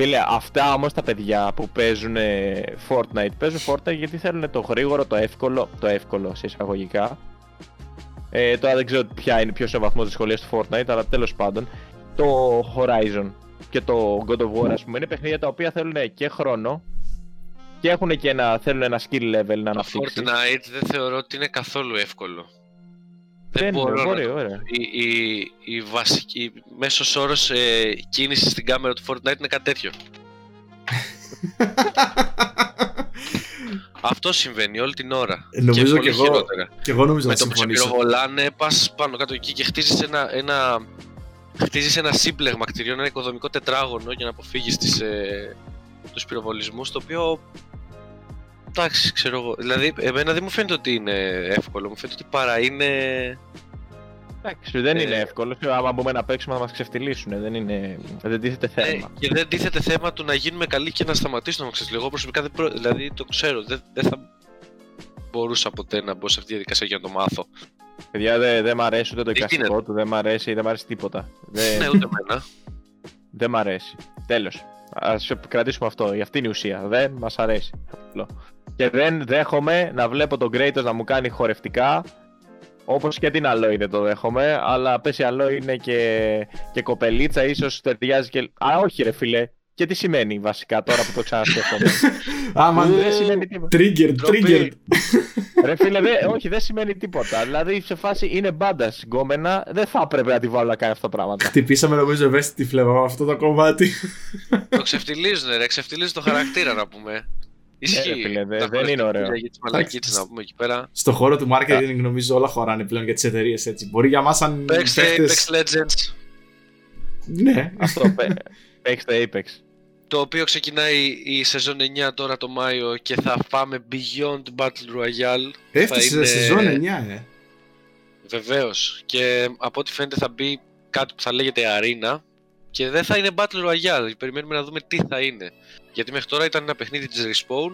Και 16χρονοι. Φίλε, αυτά όμως τα παιδιά που παίζουν ε, Fortnite, παίζουν Fortnite γιατί θέλουν το γρήγορο, το εύκολο, το εύκολο σε εισαγωγικά. Ε, τώρα δεν ξέρω ποια είναι, ποιος είναι ο βαθμός δυσκολίας του Fortnite, αλλά τέλος πάντων, το Horizon και το God of War, ας πούμε, είναι παιχνίδια τα οποία θέλουν και χρόνο και έχουν και ένα, θέλουν ένα skill level να Το αναπτύξεις. Fortnite δεν θεωρώ ότι είναι καθόλου εύκολο. Δεν, Δεν μπορώ είναι, να ωραία, το- ωραία. Η, η, η βασική μέσος όρος ε, κίνηση στην κάμερα του Fortnite είναι κάτι τέτοιο. Αυτό συμβαίνει όλη την ώρα. Νομίζω και, και πολύ εγώ- χειρότερα. Και εγώ νομίζω Με να το που σε συμφωνήσω. πυροβολάνε, πας πάνω κάτω εκεί και χτίζεις ένα, ένα, χτίζεις ένα σύμπλεγμα κτηρίων, ένα οικοδομικό τετράγωνο για να αποφύγεις ε, τους πυροβολισμούς. Το οποίο. Εντάξει, ξέρω εγώ. Δηλαδή, εμένα δεν μου φαίνεται ότι είναι εύκολο. Μου φαίνεται ότι παρά είναι. Εντάξει, δεν Ε, είναι εύκολο. Άμα μπούμε να παίξουμε θα μας ξεφτυλίσουν. Δεν, είναι, δεν τίθεται Ε, θέμα. και δεν τίθεται θέμα του να γίνουμε καλοί και να σταματήσουμε να ξέρεις. Εγώ προσωπικά δεν προ... δηλαδή, το ξέρω. Δεν, δεν θα μπορούσα ποτέ να μπω σε αυτή τη διαδικασία για να το μάθω. Παιδιά, δεν δεν μ' αρέσει ούτε το Τι εικαστικό του, δεν μ' αρέσει, δεν μ' αρέσει τίποτα. Δεν, ναι, ούτε εμένα. δεν μ' αρέσει. Τέλος. Ας κρατήσουμε αυτό. Αυτή είναι η ουσία. Δεν μας αρέσει. Απλό. Και δεν δέχομαι να βλέπω τον Kratos να μου κάνει χορευτικά. Όπως και την Αλόη δεν το δέχομαι. Αλλά πες η Αλόη είναι και, και κοπελίτσα, ίσως ταιριάζει και. Α, όχι, ρε φίλε. Και τι σημαίνει βασικά τώρα που το ξανασκέφτομαι; Άμα δεν δεν σημαίνει τίποτα. Triggered, Ντροπή. triggered. Ρε φίλε, δε, όχι, δεν σημαίνει τίποτα. Δηλαδή σε φάση είναι μπάντας γκόμενα, δεν θα έπρεπε να τη βάλω να κάνει αυτά τα πράγματα. Χτυπήσαμε νομίζω ευαίσθητη φλέβα με αυτό το κομμάτι. Το ξεφτιλίζουν, ρε. Ξεφτιλίζουν το χαρακτήρα να πούμε. Ισχύει. ρε φίλε, δε- Τα δεν είναι ωραίο. χορευτήρια Για τις μαλακίτσες να πούμε εκεί πέρα. Στο χώρο του marketing νομίζω όλα χωράνε πλέον για τις εταιρείες έτσι. Μπορεί για μας αν. Παίξτε παίχτες- Apex Legends. Ναι. Αυτό, πέ- παίξτε Apex. Το οποίο ξεκινάει η σεζόν 9 τώρα το Μάιο και θα πάμε Beyond Battle Royale. Έφτασε είναι- σε σεζόν 9, ε. Βεβαίως. Και από ό,τι φαίνεται θα μπει κάτι που θα λέγεται Arena και δεν θα είναι Battle Royale. Περιμένουμε να δούμε τι θα είναι. Γιατί μέχρι τώρα ήταν ένα παιχνίδι της Respawn,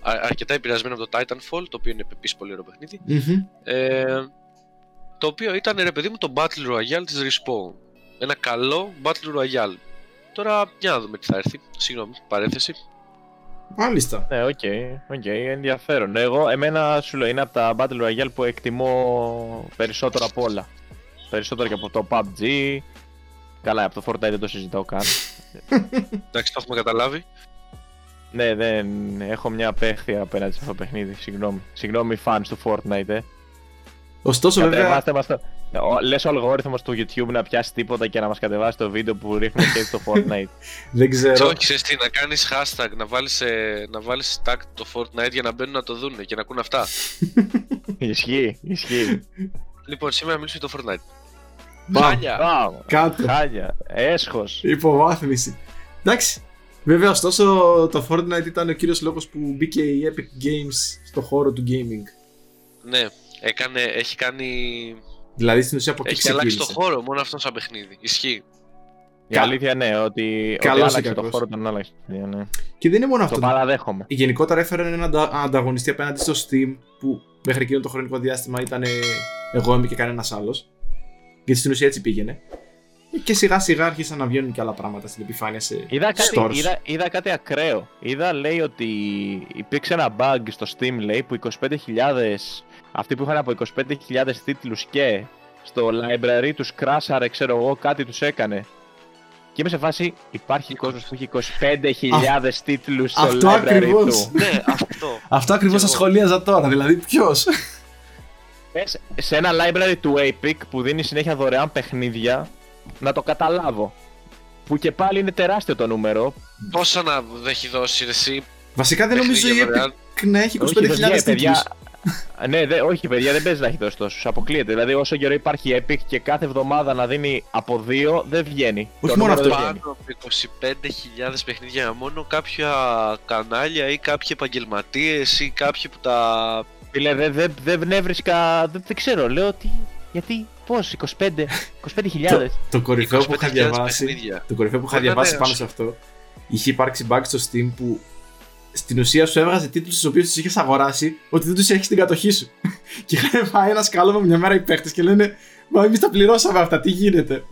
α- αρκετά επηρεασμένο από το Titanfall, το οποίο είναι επίσης πολύ ωραίο παιχνίδι. Μμμ. Ε, το οποίο ήταν ρε παιδί μου το Battle Royale της Respawn. Ένα καλό Battle Royale. Τώρα για να δούμε τι θα έρθει. Συγγνώμη, παρέθεση. Μάλιστα. Ναι, OK, OK, ενδιαφέρον. Εγώ, εμένα σου λέω, είναι από τα Battle Royale που εκτιμώ περισσότερο από όλα. Περισσότερο και από το PUBG. Καλά, από το Fortnite δεν το συζητάω καν. Εντάξει, το έχουμε καταλάβει. ναι, δεν έχω μια απέχθεια απέναντι σε αυτό το παιχνίδι. Συγγνώμη. Συγγνώμη, fans του Fortnite, ε. Ωστόσο, βέβαια. Κατεβάστε μας το... Ο- Λες ο αλγόριθμος του YouTube να πιάσει τίποτα και να μας κατεβάσει το βίντεο που ρίχνουμε και στο Fortnite. Δεν ξέρω. Όχι, ξέρεις τι, να κάνεις hashtag, να βάλεις, ε, να βάλεις tag το Fortnite για να μπαίνουν να το δουν και να ακούν αυτά. ισχύει, ισχύει. λοιπόν, σήμερα μιλήσουμε για το Fortnite. Μπαμ. Χάλια! Μπράβο. Κάτω. Χάλια. Έσχος. Υποβάθμιση. Εντάξει. Βέβαια, ωστόσο, το Fortnite ήταν ο κύριος λόγος που μπήκε η Epic Games στο χώρο του gaming. Ναι, έκανε, έχει κάνει... Δηλαδή, στην ουσία από εκεί Έχει αλλάξει το ξεκίνησε. χώρο μόνο αυτό σαν παιχνίδι. Ισχύει. Η Κα- αλήθεια ναι, ότι, ότι Καλός ή άλλαξε το κακός. χώρο τον άλλαξε. Ναι. Και δεν είναι μόνο Το αυτό. παραδέχομαι. Γενικότερα έφεραν έναν αντα- ανταγωνιστή απέναντι στο Steam που μέχρι εκείνο το χρονικό διάστημα ήταν ε, εγώ είμαι και κανένας άλλος. Γιατί στην ουσία έτσι πήγαινε. Και σιγά σιγά άρχισαν να βγαίνουν και άλλα πράγματα στην επιφάνεια σε Είδα κάτι, stores. είδα, είδα κάτι ακραίο. Είδα λέει ότι υπήρξε ένα bug στο Steam λέει που 25.000 αυτοί που είχαν από 25.000 τίτλους και στο library τους κράσαρε ξέρω εγώ κάτι τους έκανε. Και είμαι σε φάση υπάρχει κόσμος που έχει 25.000 τίτλους στο Αυτό library ακριβώς. του. ναι, αυτό. Αυτό ακριβώς Κι σας εγώ. σχολίαζα τώρα. Δηλαδή, ποιος. Πες σε ένα library του Epic που δίνει συνέχεια δωρεάν παιχνίδια να το καταλάβω. Που και πάλι είναι τεράστιο το νούμερο. Πόσα να έχει δώσει εσύ. Βασικά δεν νομίζω η παιχνίδια Epic δωρεάν; να έχει 25.000 Όχι, παιδιά, τίτλους. παιδιά. Ναι, δε, όχι, παιδιά, δεν παίζει να έχει δώσει τόσου. Αποκλείεται. Δηλαδή, όσο καιρό υπάρχει Epic και κάθε εβδομάδα να δίνει από δύο, δεν βγαίνει. Όχι Το μόνο νούμερο αυτό. δεν βγαίνει. Πάνω από 25.000 παιχνίδια μόνο κάποια κανάλια ή κάποιοι επαγγελματίες ή κάποιοι που τα. Φίλε, δεν δε, δε, δεν έβρισκα. Δεν, δεν ξέρω, λέω ότι. Γιατί, πώς, 25, 25.000. Το, το κορυφαίο που είχα 25.000 διαβάσει. παιχνίδια. Το κορυφαίο που είχα Μπορεί να διαβάσει είναι, πάνω ας- σε αυτό. Είχε υπάρξει bug στο Steam που στην ουσία σου έβγαζε τίτλους του οποίους τους είχες αγοράσει ότι δεν τους έχει στην κατοχή σου. και είχαν πάει ένα σκάλωμα μια μέρα οι παίχτες και λένε Μα εμείς τα πληρώσαμε αυτά, τι γίνεται;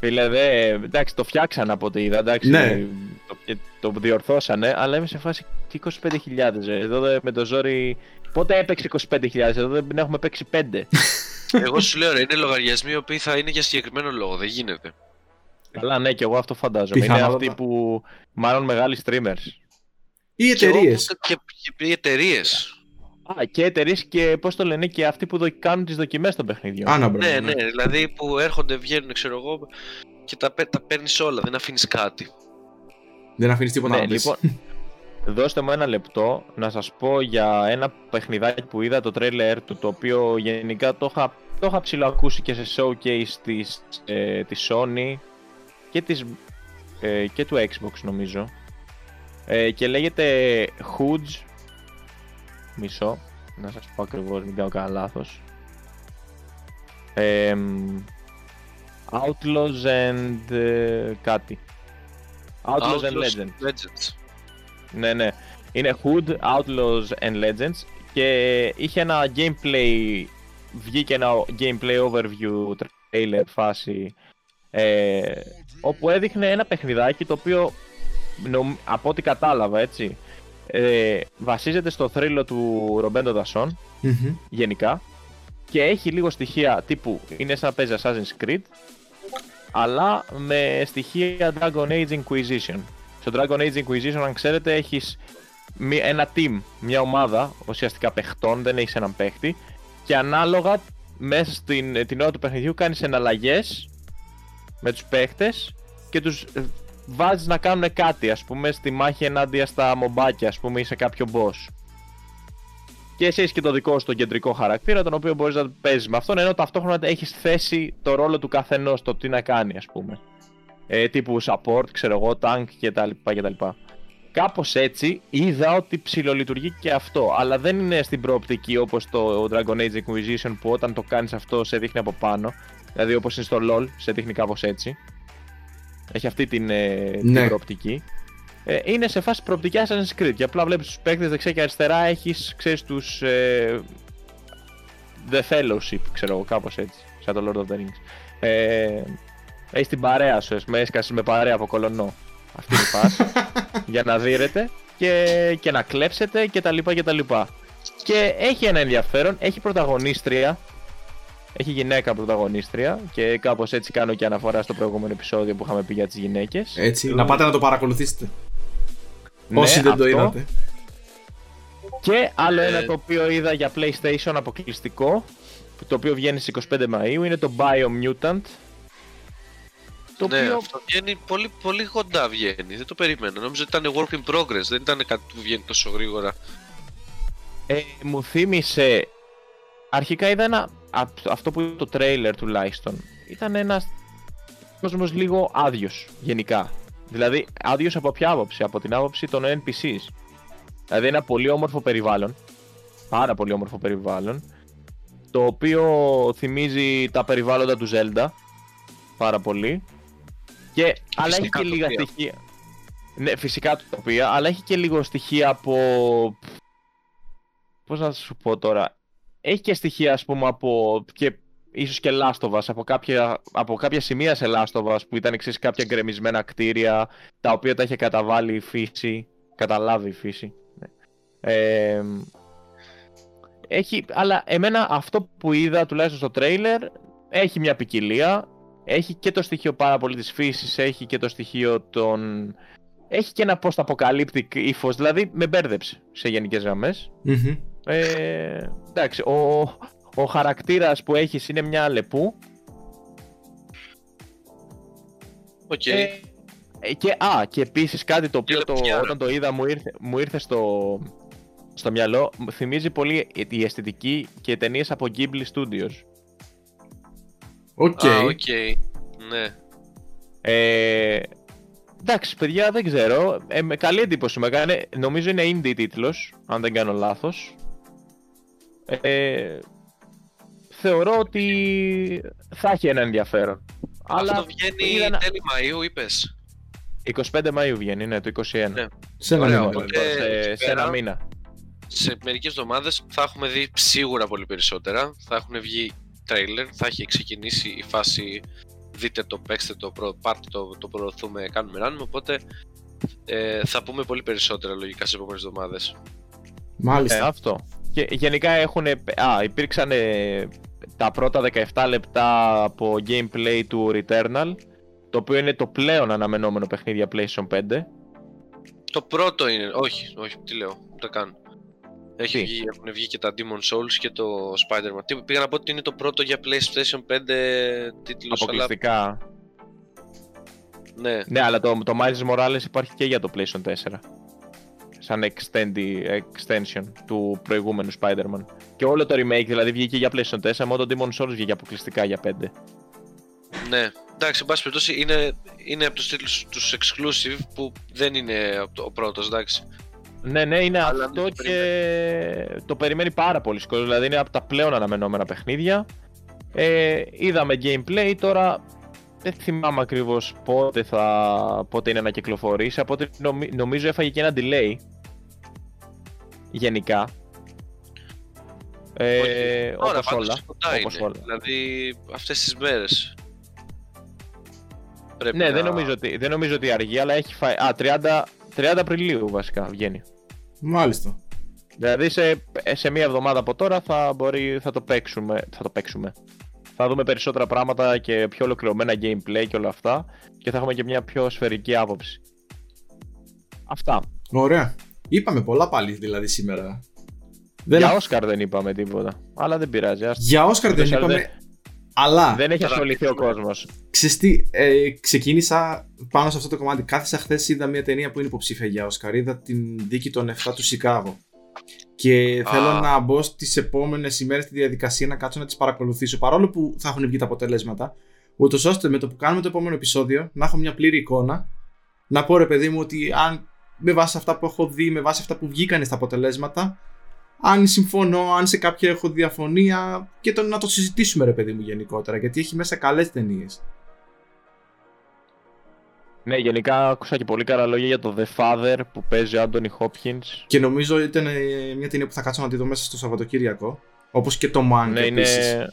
Φίλε, δε, εντάξει, το φτιάξαν από ό,τι είδα. Εντάξει, Ναι. το, και το διορθώσανε, αλλά είμαι σε φάση τι 25.000. ρε. Εδώ δε, με το ζόρι. Πότε έπαιξε 25.000, εδώ δεν έχουμε παίξει 5. Εγώ σου λέω, ρε, είναι λογαριασμοί οι οποίοι θα είναι για συγκεκριμένο λόγο. Δεν γίνεται. Καλά, ναι, και εγώ αυτό φαντάζομαι. Είναι Πιθανότατα. αυτοί που μάλλον μεγάλοι streamers. Οι Και εγώ εταιρείες. που- Και, και οι εταιρείες. Α, και εταιρείες και πώς το λένε και αυτοί που δο- κάνουν τις δοκιμές των παιχνιδιών. Άνα Ναι, ναι, δηλαδή που έρχονται, βγαίνουν, ξέρω εγώ, και τα, παί- τα παίρνεις όλα, δεν αφήνεις κάτι. Δεν αφήνεις τίποτα Ναι, να πεις. λοιπόν, δώστε μου ένα λεπτό να σας πω για ένα παιχνιδάκι που είδα το τρέλερ του, το οποίο γενικά το είχα, το είχα ψηλοακούσει και σε showcase της, ε, της Sony και, της, ε, και του Xbox νομίζω. Ε, και λέγεται Hoods, μισό, να σας πω ακριβώς, μην κάνω κανένα λάθος. Ε, Outlaws and ε, κάτι. Outlaws, and Legends. Legends. Ναι, ναι. Είναι Hood, Outlaws and Legends και είχε ένα gameplay, βγήκε ένα gameplay overview trailer φάση ε, όπου έδειχνε ένα παιχνιδάκι το οποίο νομ- από ό,τι κατάλαβα έτσι Ε, βασίζεται στο θρύλο του Ρομπέντο Δασόν, Μμμ. γενικά. Και έχει λίγο στοιχεία τύπου είναι σαν να παίζει Assassin's Creed, αλλά με στοιχεία Dragon Age Inquisition. Στο Dragon Age Inquisition, αν ξέρετε, έχεις μη- ένα team, μια ομάδα ουσιαστικά παιχτών, δεν έχεις έναν παίχτη και ανάλογα μέσα στην την ώρα του παιχνιδιού κάνεις εναλλαγές με τους παίχτες και τους ε, βάζεις να κάνουν κάτι, ας πούμε, στη μάχη ενάντια στα μομπάκια, ας πούμε, ή σε κάποιο boss. Και εσύ έχεις και το δικό σου τον κεντρικό χαρακτήρα, τον οποίο μπορείς να παίζεις με αυτόν, ενώ ταυτόχρονα έχεις θέσει το ρόλο του καθενός, το τι να κάνει, ας πούμε. Ε, τύπου support, ξέρω εγώ, tank κτλ. κτλ. Κάπως έτσι είδα ότι ψιλολειτουργεί και αυτό, αλλά δεν είναι στην προοπτική όπως το Dragon Age Inquisition που όταν το κάνεις αυτό σε δείχνει από πάνω, δηλαδή όπως είναι στο LoL, σε δείχνει κάπως έτσι. Έχει αυτή την, ε, την Ναι. προοπτική. Ε, είναι σε φάση προοπτική Assassin's Creed και απλά βλέπεις τους παίκτες δεξιά και αριστερά έχεις, ξέρεις, τους ε, The Fellowship, ξέρω εγώ, κάπως έτσι, σαν το Lord of the Rings. Ε, έχεις την παρέα σου, με έσκασες με παρέα από κολονό. Αυτή είναι η φάση. για να δείρετε και, και να κλέψετε και τα λοιπά και τα λοιπά. Και έχει ένα ενδιαφέρον, έχει πρωταγωνίστρια, έχει γυναίκα πρωταγωνίστρια και κάπως έτσι κάνω και αναφορά στο προηγούμενο επεισόδιο που είχαμε πει για τις γυναίκες. Έτσι, να πάτε να το παρακολουθήσετε. Ναι, Όσοι δεν το αυτό. είδατε. Και άλλο Ε, ένα το οποίο είδα για PlayStation αποκλειστικό, το οποίο βγαίνει στις 25 Μαΐου, είναι το Biomutant. Το ναι, οποίο αυτό βγαίνει πολύ, πολύ κοντά βγαίνει. Δεν το περίμενα. Νόμιζα ότι ήταν work in progress. Δεν ήταν κάτι που βγαίνει τόσο γρήγορα. ε, μου θύμισε... Αρχικά είδα ένα... α- Αυτό που είναι το trailer τουλάχιστον. Ήταν ένας κόσμος λίγο άδειος γενικά. Δηλαδή άδειος από ποια άποψη, από την άποψη των NPCs. Δηλαδή ένα πολύ όμορφο περιβάλλον. Πάρα πολύ όμορφο περιβάλλον. Το οποίο θυμίζει τα περιβάλλοντα του Zelda. Πάρα πολύ. Και, αλλά έχει Φυσικά και λίγα τοπία. στοιχεία. Ναι, φυσικά το τοπία, αλλά έχει και λίγο στοιχεία από. Πώς να σου πω τώρα. Έχει και στοιχεία, ας πούμε, από. και ίσως και Last of Us, από κάποια, από κάποια σημεία σε Last of Us που ήταν εξής κάποια γκρεμισμένα κτίρια, τα οποία τα είχε καταβάλει η φύση, καταλάβει η φύση. Ναι. Ε, έχει, αλλά εμένα αυτό που είδα τουλάχιστον στο τρέιλερ έχει μια ποικιλία, έχει και το στοιχείο πάρα πολύ της φύσης, έχει και το στοιχείο των... Έχει και ένα post-apocalyptic ύφος, δηλαδή με μπέρδεψε σε γενικές γραμμές. Μμμ. Ε, εντάξει, ο, ο χαρακτήρας που έχεις είναι μια αλεπού. Οκ. Ε, ε, και, α, και επίσης κάτι το οποίο το, λεπιάρα. όταν το είδα μου ήρθε, μου ήρθε στο, στο μυαλό, μου θυμίζει πολύ η αισθητική και ταινίες από Ghibli Studios. OK. Α, οκ. Ναι. Ε, εντάξει, παιδιά, δεν ξέρω. Ε, με καλή εντύπωση με έκανε. Νομίζω είναι indie τίτλος, αν δεν κάνω λάθος. Ε, θεωρώ ότι θα έχει ένα ενδιαφέρον. Αλλά Αυτό βγαίνει είδα ένα- τέλη Μαΐου, είπες. 25 Μαΐου βγαίνει, ναι, το 21. Ναι. Σε ένα Ωραία, μήνα. οπότε- τώρα. σε, εκεί σε ένα πέρα- μήνα. Σε μερικές εβδομάδες θα έχουμε δει σίγουρα πολύ περισσότερα. Θα έχουν βγει τρέιλερ, θα έχει ξεκινήσει η φάση δείτε το, παίξτε το, προ, πάρτε το, το προωθούμε, κάνουμε ράνουμε, οπότε ε, θα πούμε πολύ περισσότερα λογικά σε επόμενες εβδομάδες. Ε, Μάλιστα. αυτό. Και γενικά έχουν. Α, υπήρξαν ε, τα πρώτα 17 λεπτά από gameplay του Returnal. Το οποίο είναι το πλέον αναμενόμενο παιχνίδι για PlayStation 5. Το πρώτο είναι, όχι, όχι, τι λέω, ούτε καν. Έχει Τι; βγει, έχουν βγει και τα Demon Souls και το Spider-Man. Τι, πήγα να πω ότι είναι το πρώτο για PlayStation 5 τίτλος, αλλά Αποκλειστικά. ναι. Ναι, αλλά το, το Miles Morales υπάρχει και για το PlayStation 4. Σαν extendi- extension του προηγούμενου Spider-Man. Και όλο το remake δηλαδή βγήκε για PlayStation 4, μόνο το Demon Souls βγήκε αποκλειστικά για 5. Ναι, εντάξει, εν πάση περιπτώσει είναι, είναι από τους τίτλους τους exclusive που δεν είναι από το- ο πρώτος, εντάξει. Ναι, ναι, είναι Αλλά αυτό μην και το περιμένει πάρα πολύ κόσμο. Δηλαδή είναι από τα πλέον αναμενόμενα παιχνίδια. Ε, είδαμε gameplay, τώρα δεν θυμάμαι ακριβώς πότε, θα, πότε είναι να κυκλοφορήσει. Από ό,τι νομι- νομίζω έφαγε και ένα delay. Γενικά. Ε, Όχι. Τώρα όπως πάντως όλα. κοντά όπως είναι, όλα. δηλαδή αυτές τις μέρες. Πρέπει Ναι, να... δεν νομίζω, ότι, δεν νομίζω ότι αργεί, αλλά έχει φάει. Α, 30, 30 Απριλίου βασικά βγαίνει. Μάλιστα. Δηλαδή σε, σε μία εβδομάδα από τώρα θα, μπορεί, θα το παίξουμε. Θα το παίξουμε. Θα δούμε περισσότερα πράγματα και πιο ολοκληρωμένα gameplay και όλα αυτά και θα έχουμε και μια πιο σφαιρική άποψη. Αυτά. Ωραία. Είπαμε πολλά πάλι δηλαδή σήμερα. Για Όσκαρ δεν είπαμε τίποτα. Αλλά δεν πειράζει. Για Όσκαρ δεν είπαμε. Αλλά. Δεν έχει ασχοληθεί ο κόσμος. Ξέρετε, ε, ξεκίνησα πάνω σε αυτό το κομμάτι. Κάθισα χθες, είδα μια ταινία που είναι υποψήφια για Όσκαρ. Είδα την δίκη των 7 του Σικάγο. Και θέλω να μπω στις επόμενες ημέρες στη διαδικασία να κάτσω να τις παρακολουθήσω. Παρόλο που θα έχουν βγει τα αποτελέσματα. Ούτως ώστε με το που κάνουμε το επόμενο επεισόδιο να έχω μια πλήρη εικόνα. Να πω ρε παιδί μου ότι αν με βάση αυτά που έχω δει, με βάση αυτά που βγήκαν στα αποτελέσματα, αν συμφωνώ, αν σε κάποια έχω διαφωνία και το, να το συζητήσουμε ρε παιδί μου γενικότερα γιατί έχει μέσα καλές ταινίες. Ναι, γενικά άκουσα και πολύ καλά λόγια για το The Father που παίζει ο Άντωνι Hopkins. Και νομίζω ήταν ε, μια ταινία που θα κάτσω να τη δω μέσα στο Σαββατοκύριακο. Όπως και το Mank ναι, επίσης. Είναι...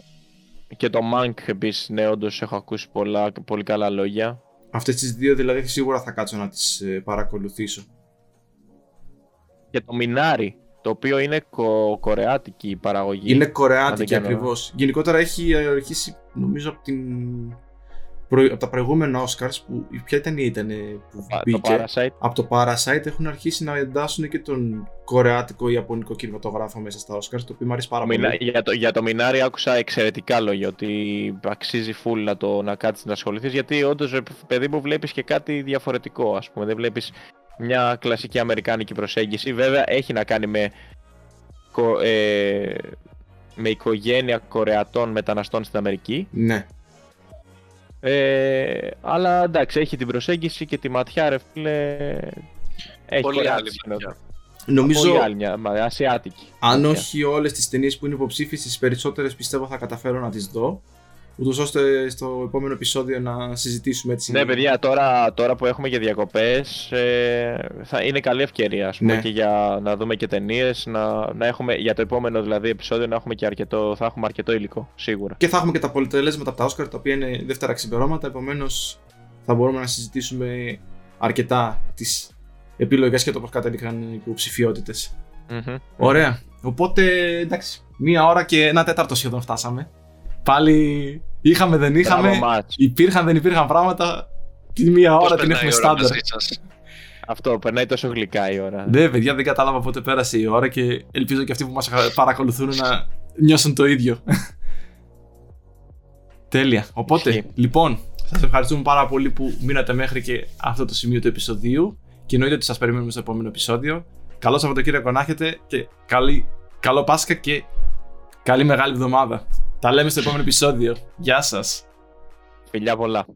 Και το Mank επίσης, ναι, όντως έχω ακούσει πολλά, πολύ καλά λόγια. Αυτές τις δύο δηλαδή σίγουρα θα κάτσω να τις ε, παρακολουθήσω. Και το Minari το οποίο είναι κο- κορεάτικη η παραγωγή. Είναι κορεάτικη ακριβώς. Γενικότερα έχει αρχίσει, νομίζω, από, την... από τα προηγούμενα Oscars. Που... Ποια ήταν η ήταν που Α, μπήκε. Το Parasite. Από το Parasite έχουν αρχίσει να εντάσσουν και τον κορεάτικο-ιαπωνικό κινηματογράφο μέσα στα Oscars. Το οποίο μου αρέσει πάρα πολύ. Για το, για το Minari άκουσα εξαιρετικά λόγια ότι αξίζει full να, το, να κάτσεις να ασχοληθείς. Γιατί όντως, παιδί μου, βλέπεις και κάτι διαφορετικό. Α πούμε, δεν βλέπεις μια κλασική αμερικάνικη προσέγγιση. Βέβαια έχει να κάνει με, ε, με οικογένεια Κορεατών μεταναστών στην Αμερική. Ναι. Ε, αλλά εντάξει, έχει την προσέγγιση και τη ματιά ρε φίλε. Έχει Πολύ άλλη Νομίζω. Πολύ άλλη μια, ασιάτικη. Αν όχι όλες τις ταινίες που είναι υποψήφιες, τις περισσότερες πιστεύω θα καταφέρω να τις δω ούτως ώστε στο επόμενο επεισόδιο να συζητήσουμε έτσι. Ναι, παιδιά, τώρα, τώρα που έχουμε και διακοπές, ε, θα είναι καλή ευκαιρία ας πούμε, ναι. και για να δούμε και ταινίες. Να, να έχουμε για το επόμενο δηλαδή επεισόδιο να έχουμε και αρκετό, θα έχουμε αρκετό υλικό, σίγουρα. Και θα έχουμε και τα πολυτελέσματα από τα Oscar, τα οποία είναι δεύτερα ξημερώματα. Επομένως, θα μπορούμε να συζητήσουμε αρκετά τις επιλογές και το πώς κατέληξαν οι υποψηφιότητες. Mm-hmm. Ωραία. Οπότε εντάξει, μία ώρα και ένα τέταρτο σχεδόν φτάσαμε. Πάλι είχαμε, δεν είχαμε. Υπήρχαν, δεν υπήρχαν πράγματα. Τη μία ώρα την έχουμε στάνταρ. Αυτό, περνάει τόσο γλυκά η ώρα. Ναι, παιδιά, δεν κατάλαβα πότε πέρασε η ώρα και ελπίζω και αυτοί που μας παρακολουθούν να νιώσουν το ίδιο. Τέλεια. Οπότε, λοιπόν, σας ευχαριστούμε πάρα πολύ που μείνατε μέχρι και αυτό το σημείο του επεισοδίου. Και εννοείται ότι σας περιμένουμε στο επόμενο επεισόδιο. Καλό Σαββατοκύριακο να έχετε και καλή, καλό Πάσχα και καλή μεγάλη εβδομάδα. Τα λέμε στο επόμενο επεισόδιο. Γεια σας. Φιλιά πολλά.